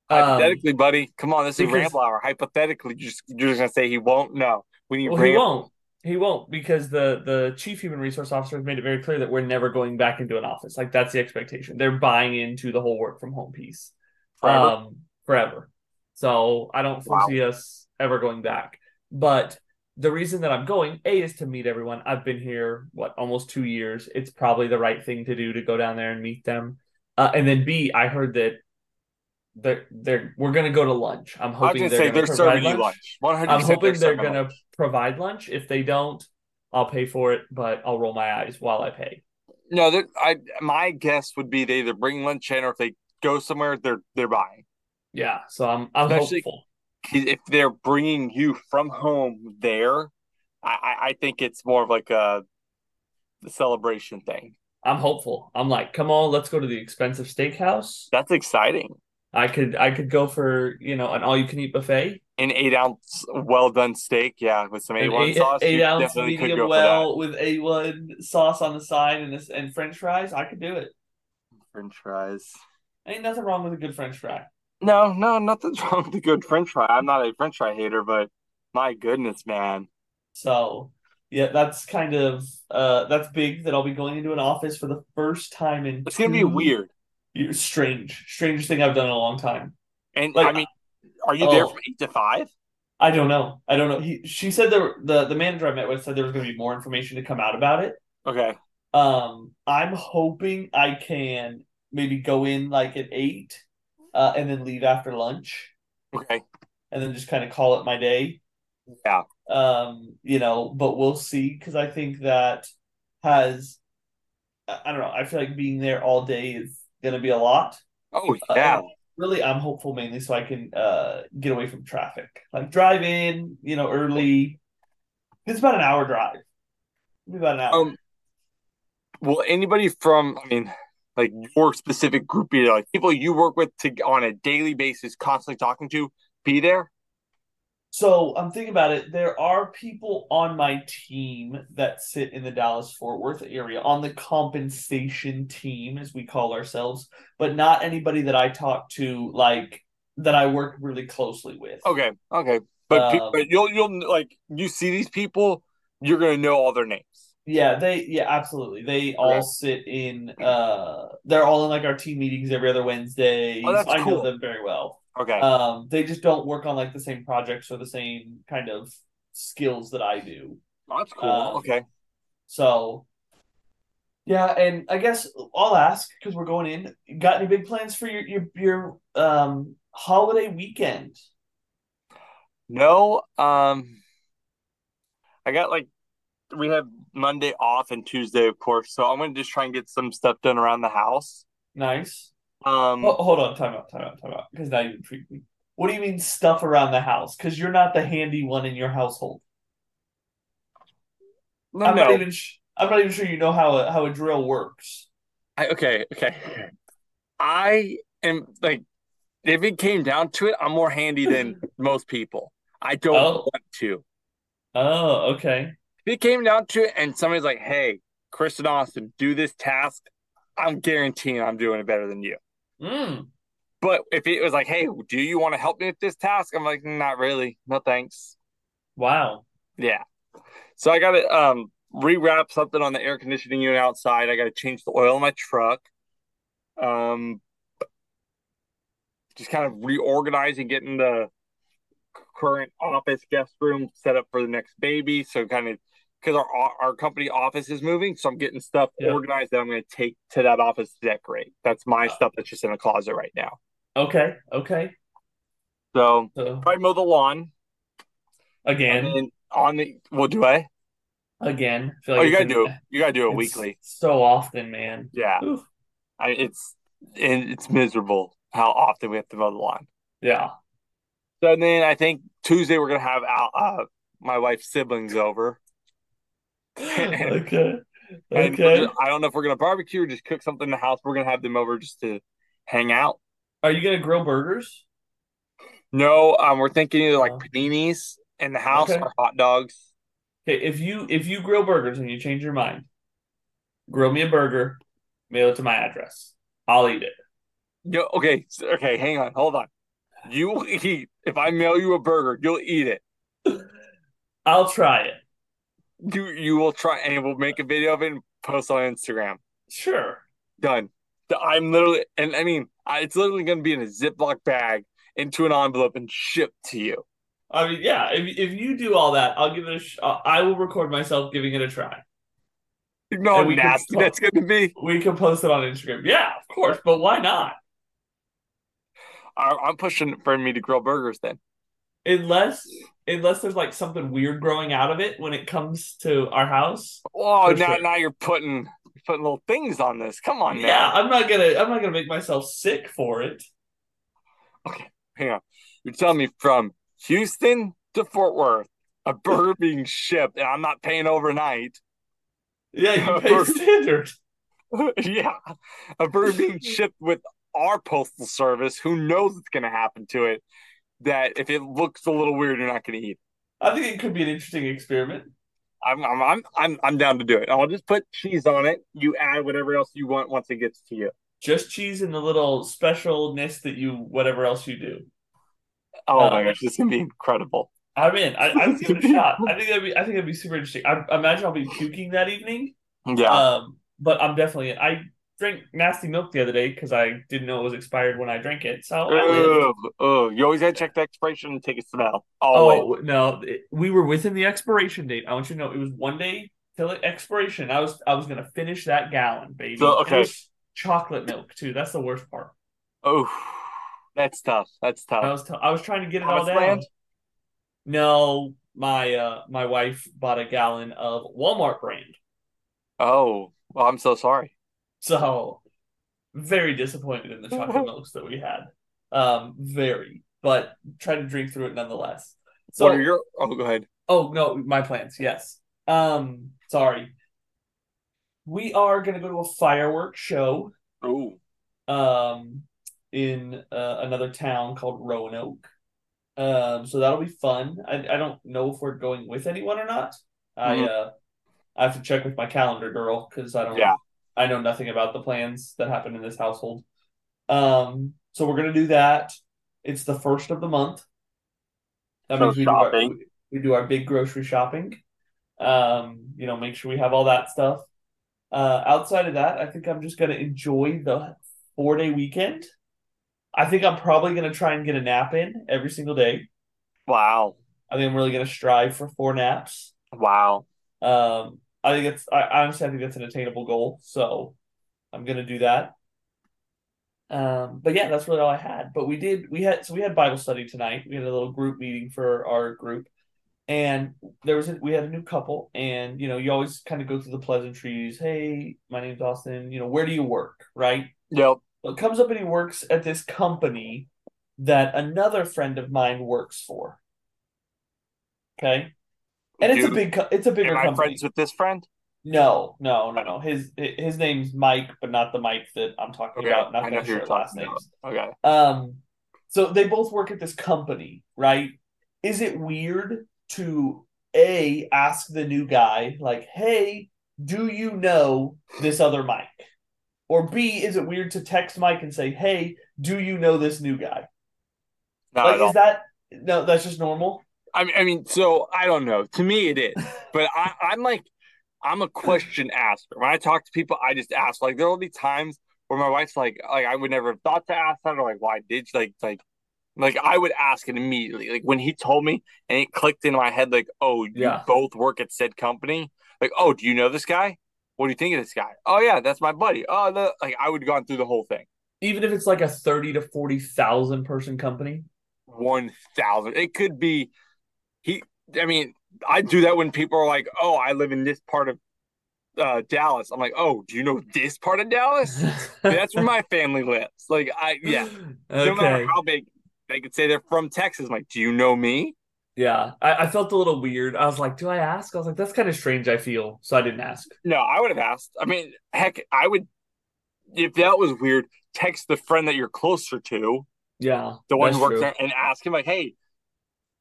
Um, Hypothetically, buddy, come on, this is because- Ramble Hour. Hypothetically, you're just, you're just gonna say he won't. No, we need well, he won't. He won't because the the chief human resource officer has made it very clear that we're never going back into an office. Like that's the expectation. They're buying into the whole work from home piece. forever. um, forever. So I don't foresee us ever going back. But the reason that I'm going, A, is to meet everyone. I've been here, what, almost two years. It's probably the right thing to do to go down there and meet them. Uh, and then B, I heard that they're, they're we're gonna go to lunch. I'm I hoping gonna they're say gonna they're provide serving you lunch. Hundred. I'm hoping they're gonna provide lunch. If they don't, I'll pay for it, but I'll roll my eyes while I pay. No, I my guess would be they either bring lunch in or if they go somewhere, they're they're buying. Yeah, so I'm I'm Especially- hopeful. If they're bringing you from home there, I I- I think it's more of like a celebration thing. I'm hopeful. I'm like, come on, let's go to the expensive steakhouse. That's exciting. I could I could go for you know an all you can eat buffet, An eight ounce well done steak, yeah, with some A one sauce. eight ounce medium well with a one sauce on the side and this and French fries. I could do it. French fries. Ain't nothing wrong with a good French fry. No, no, nothing's wrong with a good French fry. I'm not a French fry hater, but my goodness, man. So yeah, that's kind of uh that's big that I'll be going into an office for the first time in. It's gonna be weird. Strange, strangest thing I've done in a long time. And Like- I mean, are you there Oh. from eight to five? I don't know. I don't know. He she said there the the manager I met with said there was going to be more information to come out about it. Okay. Um, I'm hoping I can maybe go in like at eight, uh, and then leave after lunch, Okay. and then just kind of call it my day. Yeah. Um, you know, but we'll see because I think that has, I don't know. I feel like being there all day is going to be a lot. Oh Uh, yeah. really, I'm hopeful mainly so I can uh get away from traffic, like drive in, you know, early. It's about an hour drive. It'll be about an hour. Um, will anybody from, I mean, like your specific group, be there, like people you work with to on a daily basis, constantly talking to, be there? So I'm thinking about it. There are people on my team that sit in the Dallas Fort Worth area on the compensation team, as we call ourselves, but not anybody that I talk to like that I work really closely with. Okay. Okay. But pe- Um, but you'll you'll like you see these people, you're gonna know all their names. Yeah, they yeah, absolutely. They all sit in uh they're all in like our team meetings every other Wednesday. Oh, that's I know them very well. Okay. Um they just don't work on like the same projects or the same kind of skills that I do. Oh, that's cool. um, okay. So yeah, and I guess I'll ask because we're going in. Got any big plans for your your your um holiday weekend? No, um, I got like we have Monday off and Tuesday, of course. So I'm gonna just try and get some stuff done around the house. Nice. Um, Oh, hold on, time out, time out, time out. Because now you intrigued me. What do you mean stuff around the house? Because you're not the handy one in your household. No, I'm no. not even. Sh- I'm not even sure you know how a, how a drill works. I, okay, okay. I am like, if it came down to it, I'm more handy than most people. I don't Oh. want to. Oh, okay. If it came down to it, and somebody's like, "Hey, Chris and Austin, do this task," I'm guaranteeing I'm doing it better than you. Mm. But if it was like, "Hey, do you want to help me with this task?" I'm like, "Not really. No thanks." Wow. Yeah. So I got to um rewrap something on the air conditioning unit outside. I got to change the oil in my truck. Um, just kind of reorganizing, getting the current office guest room set up for the next baby. So kind of because our our company office is moving, so I'm getting stuff Yeah. organized that I'm going to take to that office to decorate. That's my stuff that's just in a closet right now. Okay. Okay. So So probably mow the lawn again, on the well, do I? again. I feel Oh, you gotta do it. You gotta do it weekly. So often, man. Yeah. I, it's and it's miserable how often we have to mow the lawn. Yeah. So then I think Tuesday we're gonna have uh, my wife's siblings over. okay. And Okay. gonna- I don't know if we're gonna barbecue or just cook something in the house. We're gonna have them over just to hang out. Are you gonna grill burgers? No, um, we're thinking either like Oh. paninis in the house Okay. or hot dogs. Okay, if you if you grill burgers and you change your mind, grill me a burger, mail it to my address. I'll eat it. Yo, okay, okay, hang on, hold on. You will eat if I mail you a burger, you'll eat it. I'll try it. You you will try and we'll make a video of it and post on Instagram. Sure. Done. I'm literally, and I mean, I- it's literally going to be in a Ziploc bag into an envelope and shipped to you. I mean, yeah. If if you do all that, I'll give it a. Sh- I will record myself giving it a try. You know And we can nasty talk- that's going to be. We can post it on Instagram. Yeah, of course. But why not? I, I'm pushing for me to grill burgers then. Unless unless there's like something weird growing out of it when it comes to our house. Oh, now sure. now you're putting putting little things on this. Come on, man. Yeah, I'm not gonna I'm not gonna make myself sick for it. Okay, hang on. You're telling me from Houston to Fort Worth, a burger being shipped, and I'm not paying overnight. Yeah, you pay standard. yeah, a bird being shipped with our postal service. Who knows what's going to happen to it? That if it looks a little weird, you're not going to eat. I think it could be an interesting experiment. I'm I'm I'm I'm I'm down to do it. I'll just put cheese on it. You add whatever else you want once it gets to you. Just cheese and the little specialness that you whatever else you do. Oh Uh, my gosh, this is gonna be incredible. I'm in. I, I would give it a shot. I think that'd be. I think that'd be super interesting. I I imagine I'll be puking that evening. Yeah. Um, but I'm definitely. in. I drank nasty milk the other day because I didn't know it was expired when I drank it. So I lived. Ugh, ugh. You always gotta check the expiration and take a smell. Always. Oh no, it- we were within the expiration date. I want you to know it was one day till it expiration. I was I was gonna finish that gallon, baby. So, okay. chocolate milk too. That's the worst part. Oh, that's tough. That's tough. I was t- I was trying to get it all down. Land? No, my uh my wife bought a gallon of Walmart brand. Oh, well, I'm so sorry. So very disappointed in the chocolate milks that we had. Um, very, but try to drink through it nonetheless. So what are your? Oh, go ahead. oh no, my plans, yes. Um, sorry. We are gonna go to a fireworks show Oh, um in uh, another town called Roanoke. Um, so that'll be fun. I I don't know if we're going with anyone or not. I Mhm. uh I have to check with my calendar girl because I don't Yeah. I know nothing about the plans that happen in this household. Um, so we're gonna do that. It's the first of the month. That So means we do, our, we do our big grocery shopping. Um, you know, make sure we have all that stuff. Uh, outside of that, I think I'm just gonna enjoy the four day weekend. I think I'm probably gonna try and get a nap in every single day. wow, I think I'm really gonna strive for four naps. wow. Um, I think it's I honestly I think that's an attainable goal, so I'm gonna do that. Um, but yeah, that's really all I had. But we did we had so we had Bible study tonight. We had a little group meeting for our group, and there was a, we had a new couple, and you know you always kind of go through the pleasantries. Hey, my name's Austin. You know where do you work? Right. Yep. Well, it comes up and he works at this company that another friend of mine works for. Okay, and it's a big, it's a bigger Am I company. friends with this friend? No, no, no, no. His his name's Mike, but not the Mike that I'm talking Okay, about. Not I know going to who you're share last talking names. Okay. Um, so they both work at this company, right? Is it weird to a ask the new guy like, "Hey, do you know this other Mike?" Or B, is it weird to text Mike and say, "Hey, do you know this new guy?" Not like, is that no? That's just normal. I mean, I mean, so I don't know. To me, it is, but I, I'm like, I'm a question asker. When I talk to people, I just ask. Like, there will be times where my wife's like, like I would never have thought to ask that, or like, why did you? Like, like, like I would ask it immediately. Like when he told me, and it clicked in my head, like, oh, you Yeah. both work at said company. Like, oh, do you know this guy? What do you think of this guy? Oh yeah, that's my buddy. Oh, the like I would have gone through the whole thing. Even if it's like a thirty to forty thousand person company. One thousand. It could be he. I mean, I do that when people are like, "Oh, I live in this part of uh, Dallas." I'm like, "Oh, do you know this part of Dallas? That's where my family lives." Like, I yeah. okay. No matter how big, they could say they're from Texas. I'm like, "Do you know me?" Yeah, I, I felt a little weird. I was like, do I ask? I was like, that's kind of strange. I feel so I didn't ask. No, I would have asked. I mean, heck, I would. If that was weird, text the friend that you're closer to, Yeah, the one who works true. there, and ask him like, "Hey,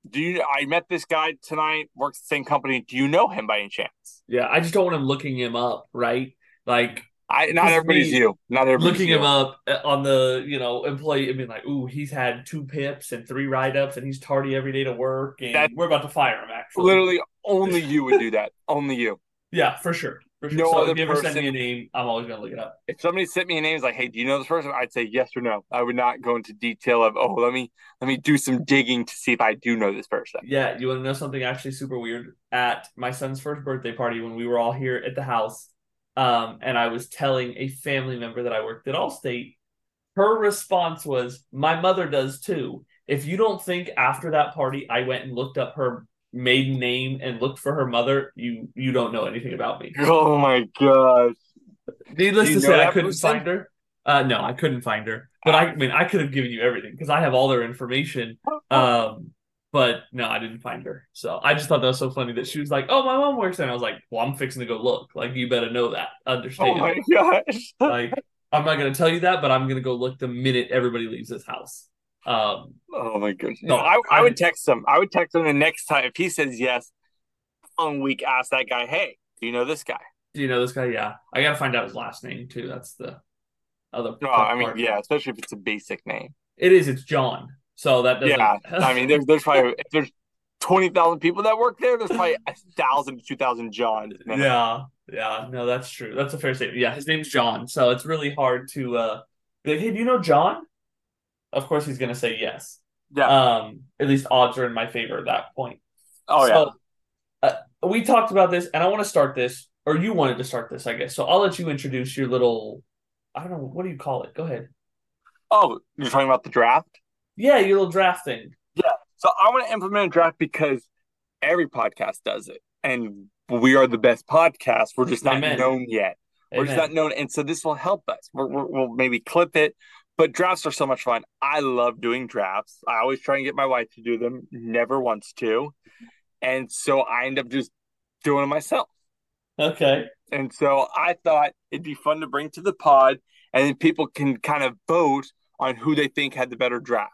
do you? I met this guy tonight. Works the same company. Do you know him by any chance?" Yeah, I just don't want him looking him up, right? Like I not everybody's me you. Not everybody's looking you. him up uh, on the you know employee. I mean, like, ooh, he's had two pips and three write ups, and he's tardy every day to work, and That- we're about to fire him. Actually, Literally, only you would do that. Only you. yeah, for sure, for sure. No so other if you ever send me a name, I'm always gonna look it up. If somebody sent me a name, is like, "Hey, do you know this person?" I'd say yes or no. I would not go into detail of, "Oh, let me let me do some digging to see if I do know this person." Yeah, you want to know something actually super weird? At my son's first birthday party, when we were all here at the house, um, and I was telling a family member that I worked at Allstate, her response was, "My mother does too." If you don't think after that party I went and looked up her maiden name and looked for her mother, you you don't know anything about me. Oh my gosh! Needless to say, I couldn't person? find her. Uh, no, I couldn't find her. But I, I mean, I could have given you everything because I have all their information. Um, but no, I didn't find her. So I just thought that was so funny that she was like, "Oh, my mom works there." And I was like, "Well, I'm fixing to go look. Like, you better know that. Understand?" Oh Understand? my gosh! like, I'm not gonna tell you that, but I'm gonna go look the minute everybody leaves this house." Um, Oh my goodness! No, I, I I- would text him. I would text him the next time if he says yes. On week, ask that guy, "Hey, do you know this guy?" do you know this guy? Yeah, I gotta find out his last name too. That's the other. No, tough I mean, part. yeah, especially if it's a basic name. it is. It's John. So that doesn't. Yeah, I mean, there's there's probably if there's twenty thousand people that work there. There's probably a thousand to two thousand Johns. man. Yeah, yeah, no, that's true. That's a fair statement. Yeah, his name's John, so it's really hard to uh be like, hey, do you know John? Of course he's gonna say yes. yeah. Um, at least odds are in my favor at that point. oh yeah. Uh, we talked about this, and I want to start this, or you wanted to start this, I guess. So I'll let you introduce your little, I don't know, what do you call it? Go ahead. Oh, you're talking about the draft. Yeah, your little draft thing. So I want to implement a draft because every podcast does it, and we are the best podcast. We're just not Amen. known yet. We're just not known, and so this will help us. We're, we're, we'll maybe clip it, but drafts are so much fun. I love doing drafts. I always try and get my wife to do them. Never wants to, and so I end up just doing it myself. Okay. And so I thought it'd be fun to bring to the pod, and then people can kind of vote on who they think had the better draft.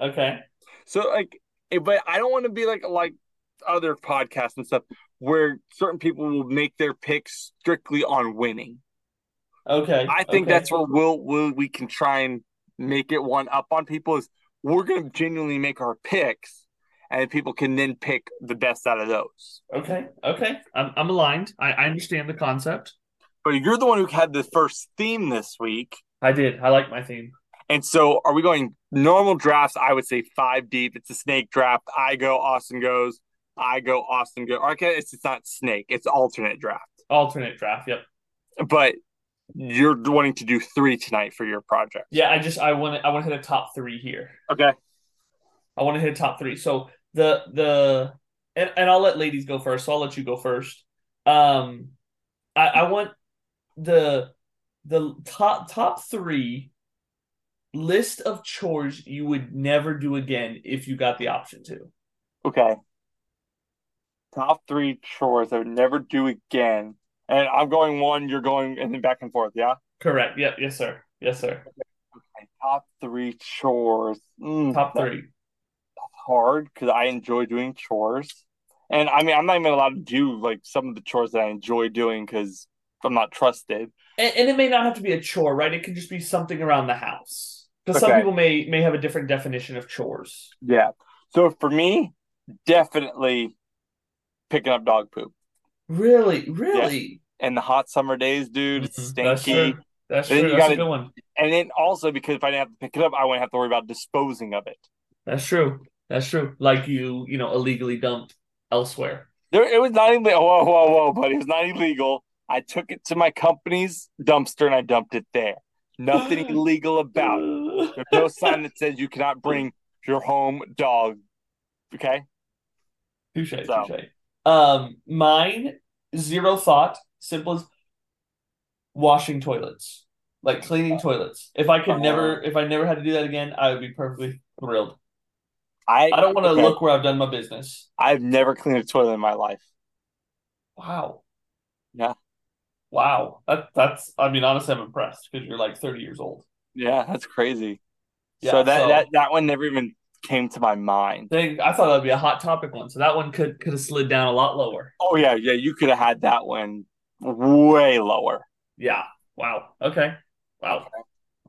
Okay. So like, eh, but I don't want to be like like other podcasts and stuff where certain people will make their picks strictly on winning. Okay. I think okay. that's where we'll, we'll we can try and make it one up on people is we're going to genuinely make our picks, and people can then pick the best out of those. Okay. Okay. I'm I'm aligned. I, I understand the concept. But you're the one who had the first theme this week. I did. I like my theme. And so, are we going normal drafts? I would say five deep. It's a snake draft. I go, Austin goes. I go, Austin go. Okay, it's, it's not snake. It's alternate draft. Alternate draft. Yep. But you're wanting to do three tonight for your project. Yeah. I just I want to I want to hit a top three here. Okay. I want to hit a top three. So the the and, and I'll let ladies go first. So I'll let you go first. Um, I I want the the top top three list of chores you would never do again if you got the option to. Okay. Top three chores I would never do again. And I'm going one, you're going, and then back and forth, yeah? Correct. Yep. Yes, sir. Yes, sir. Okay. Top three chores. Mm, Top that's three. hard because I enjoy doing chores. And I mean, I'm not even allowed to do like some of the chores that I enjoy doing because I'm not trusted. And, and it may not have to be a chore, right? It could just be something around the house. Because some people may may have a different definition of chores. Yeah. So for me, definitely picking up dog poop. Really, really. And the hot summer days, dude, it's Mhm. That's stinky. true. That's true. you That's gotta- a good one. And then also because if I didn't have to pick it up, I wouldn't have to worry about disposing of it. That's true. That's true. Like you, you know, illegally dumped elsewhere. There, it was not even. Whoa, whoa, whoa! But it was not illegal. I took it to my company's dumpster and I dumped it there. Nothing illegal about it. There's no sign that says you cannot bring your home dog. Okay. Touche, So. touche. Um, mine, zero thought, simple as washing toilets, like cleaning toilets. If I could never, if I never had to do that again, I would be perfectly thrilled. I I don't want to okay. look where I've done my business. I've never cleaned a toilet in my life. Wow. Yeah. Wow. That that's. I mean, honestly, I'm impressed because you're like 30 years old. Yeah, that's crazy. Yeah, so that so- that that one never even came to my mind. Thing, I thought that'd be a hot topic one, so that one could could have slid down a lot lower. Oh yeah, yeah. You could have had that one way lower. Yeah. Wow. Okay. Wow.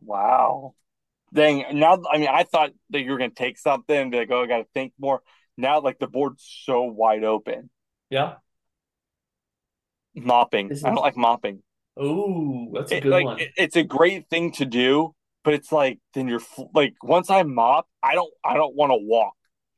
Wow. Dang. Now, I mean, I thought that you were gonna take something and be like, "Oh, I got to think more." Now, like the board's so wide open. Yeah. Mopping. This I don't is- like mopping. Ooh, that's a It- good like one. it- it's a great thing to do, but it's like then you're like once I mop, I don't I don't want to walk.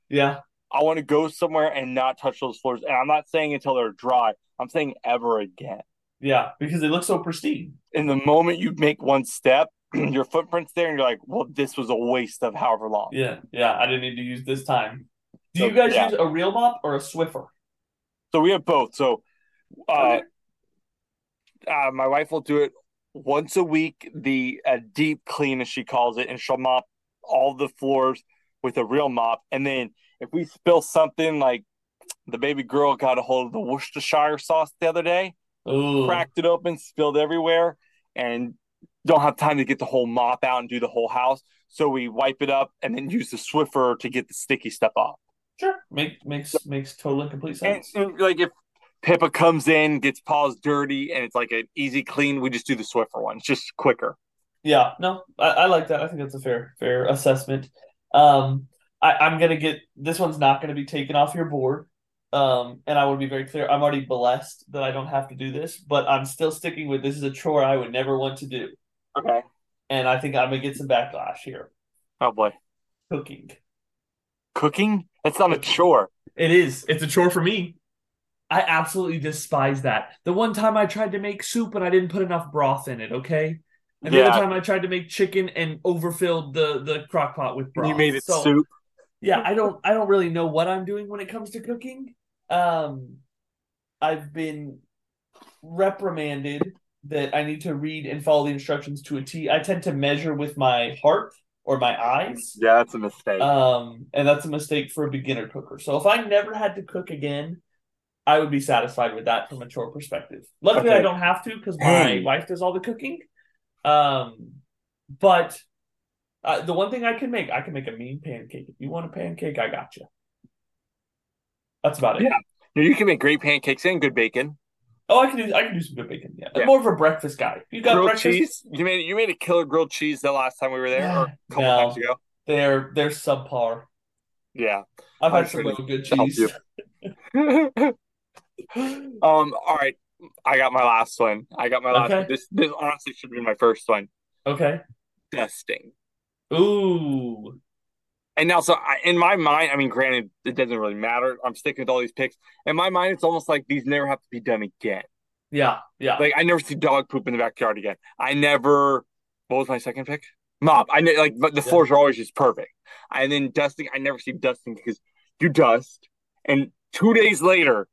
yeah. I want to go somewhere and not touch those floors. And I'm not saying until they're dry. I'm saying ever again. Yeah, because they look so pristine. In the moment you make one step, your footprint's there, and you're like, "Well, this was a waste of however long." Yeah, yeah. I didn't need to use this time. Do So, you guys yeah. use a real mop or a Swiffer? So we have both. So, uh, Okay. uh, my wife will do it once a week, the uh, deep clean as she calls it, and she'll mop all the floors with a real mop. And then if we spill something, like the baby girl got a hold of the Worcestershire sauce the other day, Ooh, cracked it open, spilled everywhere, and don't have time to get the whole mop out and do the whole house. So we wipe it up and then use the Swiffer to get the sticky stuff off. sure. Make, makes makes total and complete And, sense. and, like if Pippa comes in, gets paws dirty, and it's like an easy clean, we just do the Swiffer one. It's just quicker. Yeah, no, I, I like that. I think that's a fair fair assessment. Um, I, I'm gonna get this one's not gonna be taken off your board. Um, and I want to be very clear. I'm already blessed that I don't have to do this, but I'm still sticking with this is a chore I would never want to do, Okay. and I think I'm gonna get some backlash here. Oh boy. Cooking. Cooking? That's not a chore. It is. It's a chore for me. I absolutely despise that. The one time I tried to make soup and I didn't put enough broth in it, okay? And the Yeah. other time I tried to make chicken and overfilled the the crock pot with broth. You made it So, soup. Yeah, I don't I don't really know what I'm doing when it comes to cooking. Um I've been reprimanded that I need to read and follow the instructions to a T. I tend to measure with my heart or my eyes. Yeah, that's a mistake. Um, and that's a mistake for a beginner cooker. So if I never had to cook again, I would be satisfied with that from a chore perspective. Luckily, Okay. I don't have to because my wife does all the cooking. Um, but uh, the one thing I can make, I can make a mean pancake. If you want a pancake, I got you. That's about it. Yeah. you can make great pancakes and good bacon. Oh, I can do. I can do some good bacon. Yeah, I'm Yeah. more of a breakfast guy. You got grilled breakfast? cheese. You made you made a killer grilled cheese the last time we were there, or a couple No. times ago. They're they're subpar. Yeah. I've I'm had some sure real good cheese. um. All right. I got my last one. I got my last Okay. one. This this honestly should be my first one. Okay. Dusting. Ooh. And now, so I, in my mind, I mean, granted, it doesn't really matter. I'm sticking with all these picks. In my mind, it's almost like these never have to be done again. Yeah. Yeah. Like I never see dog poop in the backyard again. I never. What was my second pick? Mop. I ne- like, but the Yeah. floors are always just perfect. And then dusting, I never see dusting because you dust, and two days later,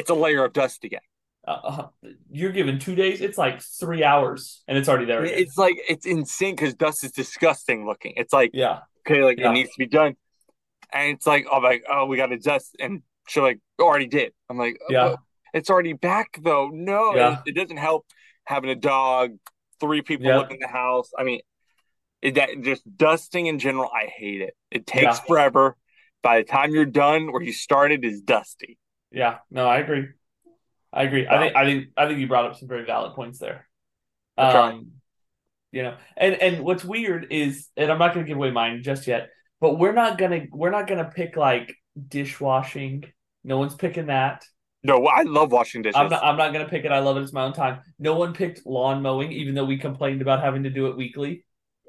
it's a layer of dust again. uh, you're given two days. It's like three hours, and it's already there. Again. It's like it's insane because dust is disgusting looking. It's like yeah, okay, like Yeah. it needs to be done, and it's like oh like oh we got to dust, and she like already did. I'm like oh, Yeah. it's already back though. No, Yeah. it, it doesn't help having a dog, three people Yeah. in the house. I mean, it, that just dusting in general, I hate it. It takes Yeah. forever. By the time you're done, where you started is dusty. Yeah. No, I agree. I agree. I think I think I think you brought up some very valid points there. Um, you know, and and what's weird is, and I'm not going to give away mine just yet, but we're not gonna we're not gonna pick like dishwashing. No one's picking that. No, I love washing dishes. I'm not. I'm not gonna pick it. I love it. It's my own time. No one picked lawn mowing, even though we complained about having to do it weekly.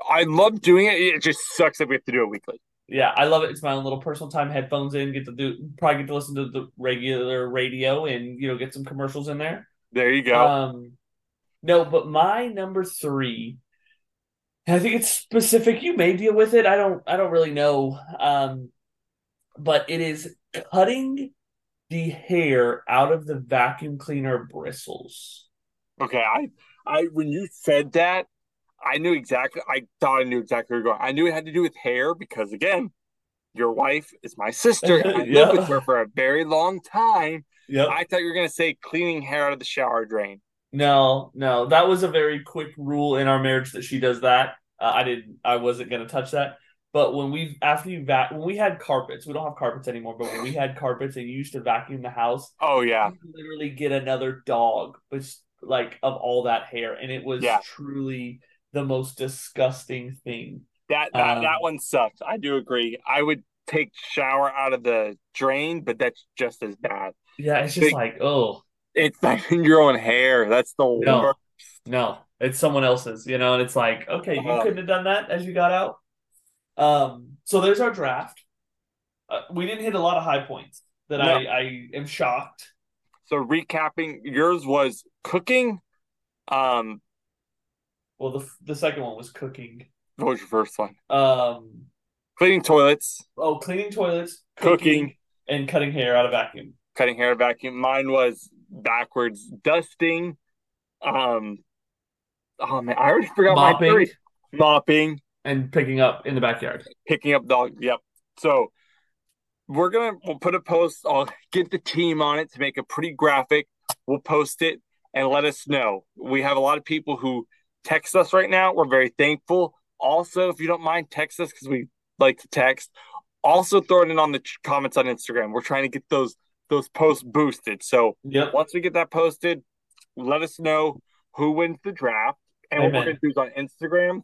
I love doing it. It just sucks that we have to do it weekly. Yeah, I love it. It's my own little personal time. Headphones in, get to do probably get to listen to the regular radio, and you know get some commercials in there. There you go. Um, no, but my number three, I think it's specific. You may deal with it. I don't. I don't really know. Um, but it is cutting the hair out of the vacuum cleaner bristles. Okay, I, I when you said that, I knew exactly. I thought I knew exactly where you're going. I knew it had to do with hair because again, your wife is my sister. and I Yeah. lived with her for a very long time. Yep. I thought you were gonna say cleaning hair out of the shower drain. No, no, that was a very quick rule in our marriage that she does that. Uh, I didn't. I wasn't gonna touch that. But when we after you vac when we had carpets, we don't have carpets anymore. But when we had carpets and you used to vacuum the house, Oh yeah, literally get another dog, but like of all that hair, and it was Yeah. truly the most disgusting thing. that that Um, that one sucked. I do agree. I would take shower out of the drain, but that's just as bad. Yeah, it's just like oh It's like your own hair. That's the no, worst. no, it's someone else's, you know, and it's like okay, you Uh-huh. couldn't have done that as you got out. Um, so there's our draft. Uh, we didn't hit a lot of high points that No. I I am shocked. So recapping, yours was cooking. Um, Well, the the second one was cooking. what was your first one? Um, Cleaning toilets, oh, cleaning toilets, Cooking. and cutting hair out of vacuum. cutting hair vacuum. Mine was backwards dusting. Um, oh man, I already forgot my Mopping three. Mopping, and picking up in the backyard. picking up dog. Yep. So we're gonna we'll put a post. I'll get the team on it to make a pretty graphic. We'll post it and let us know. We have a lot of people who text us right now. We're very thankful. Also, if you don't mind, text us because we like to text. Also, throw it in on the ch- comments on Instagram. We're trying to get those those posts boosted. So Yep. once we get that posted, let us know who wins the draft. And what we're going to do is on Instagram,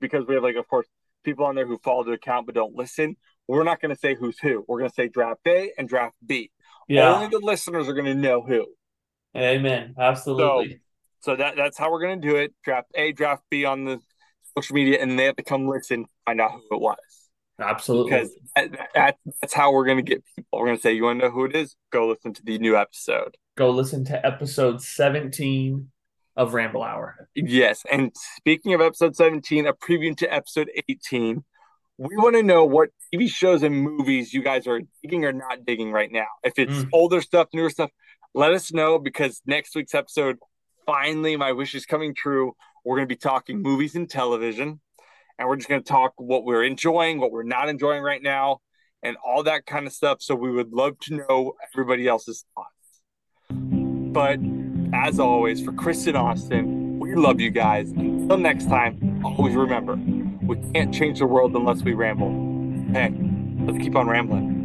because we have, like, of course, people on there who follow the account but don't listen. We're not going to say who's who. We're going to say draft A and draft B. Yeah. Only the listeners are going to know who. Amen. Absolutely. So that that's how we're going to do it. Draft A, draft B on the social media, and they have to come listen, find out who it was. Absolutely. Because that, that, that's how we're going to get people. We're going to say, you want to know who it is? Go listen to the new episode. Go listen to episode 17 of Ramble Hour. Yes, and speaking of episode 17, a preview to episode 18, we want to know what TV shows and movies you guys are digging or not digging right now. If it's Mm. older stuff, newer stuff, let us know because next week's episode, finally, my wish is coming true. We're going to be talking movies and television, and we're just going to talk what we're enjoying, what we're not enjoying right now, and all that kind of stuff. So we would love to know everybody else's thoughts. But as always, for Chris and Austin, we love you guys. Until next time, always remember we can't change the world unless we ramble. Hey, let's keep on rambling.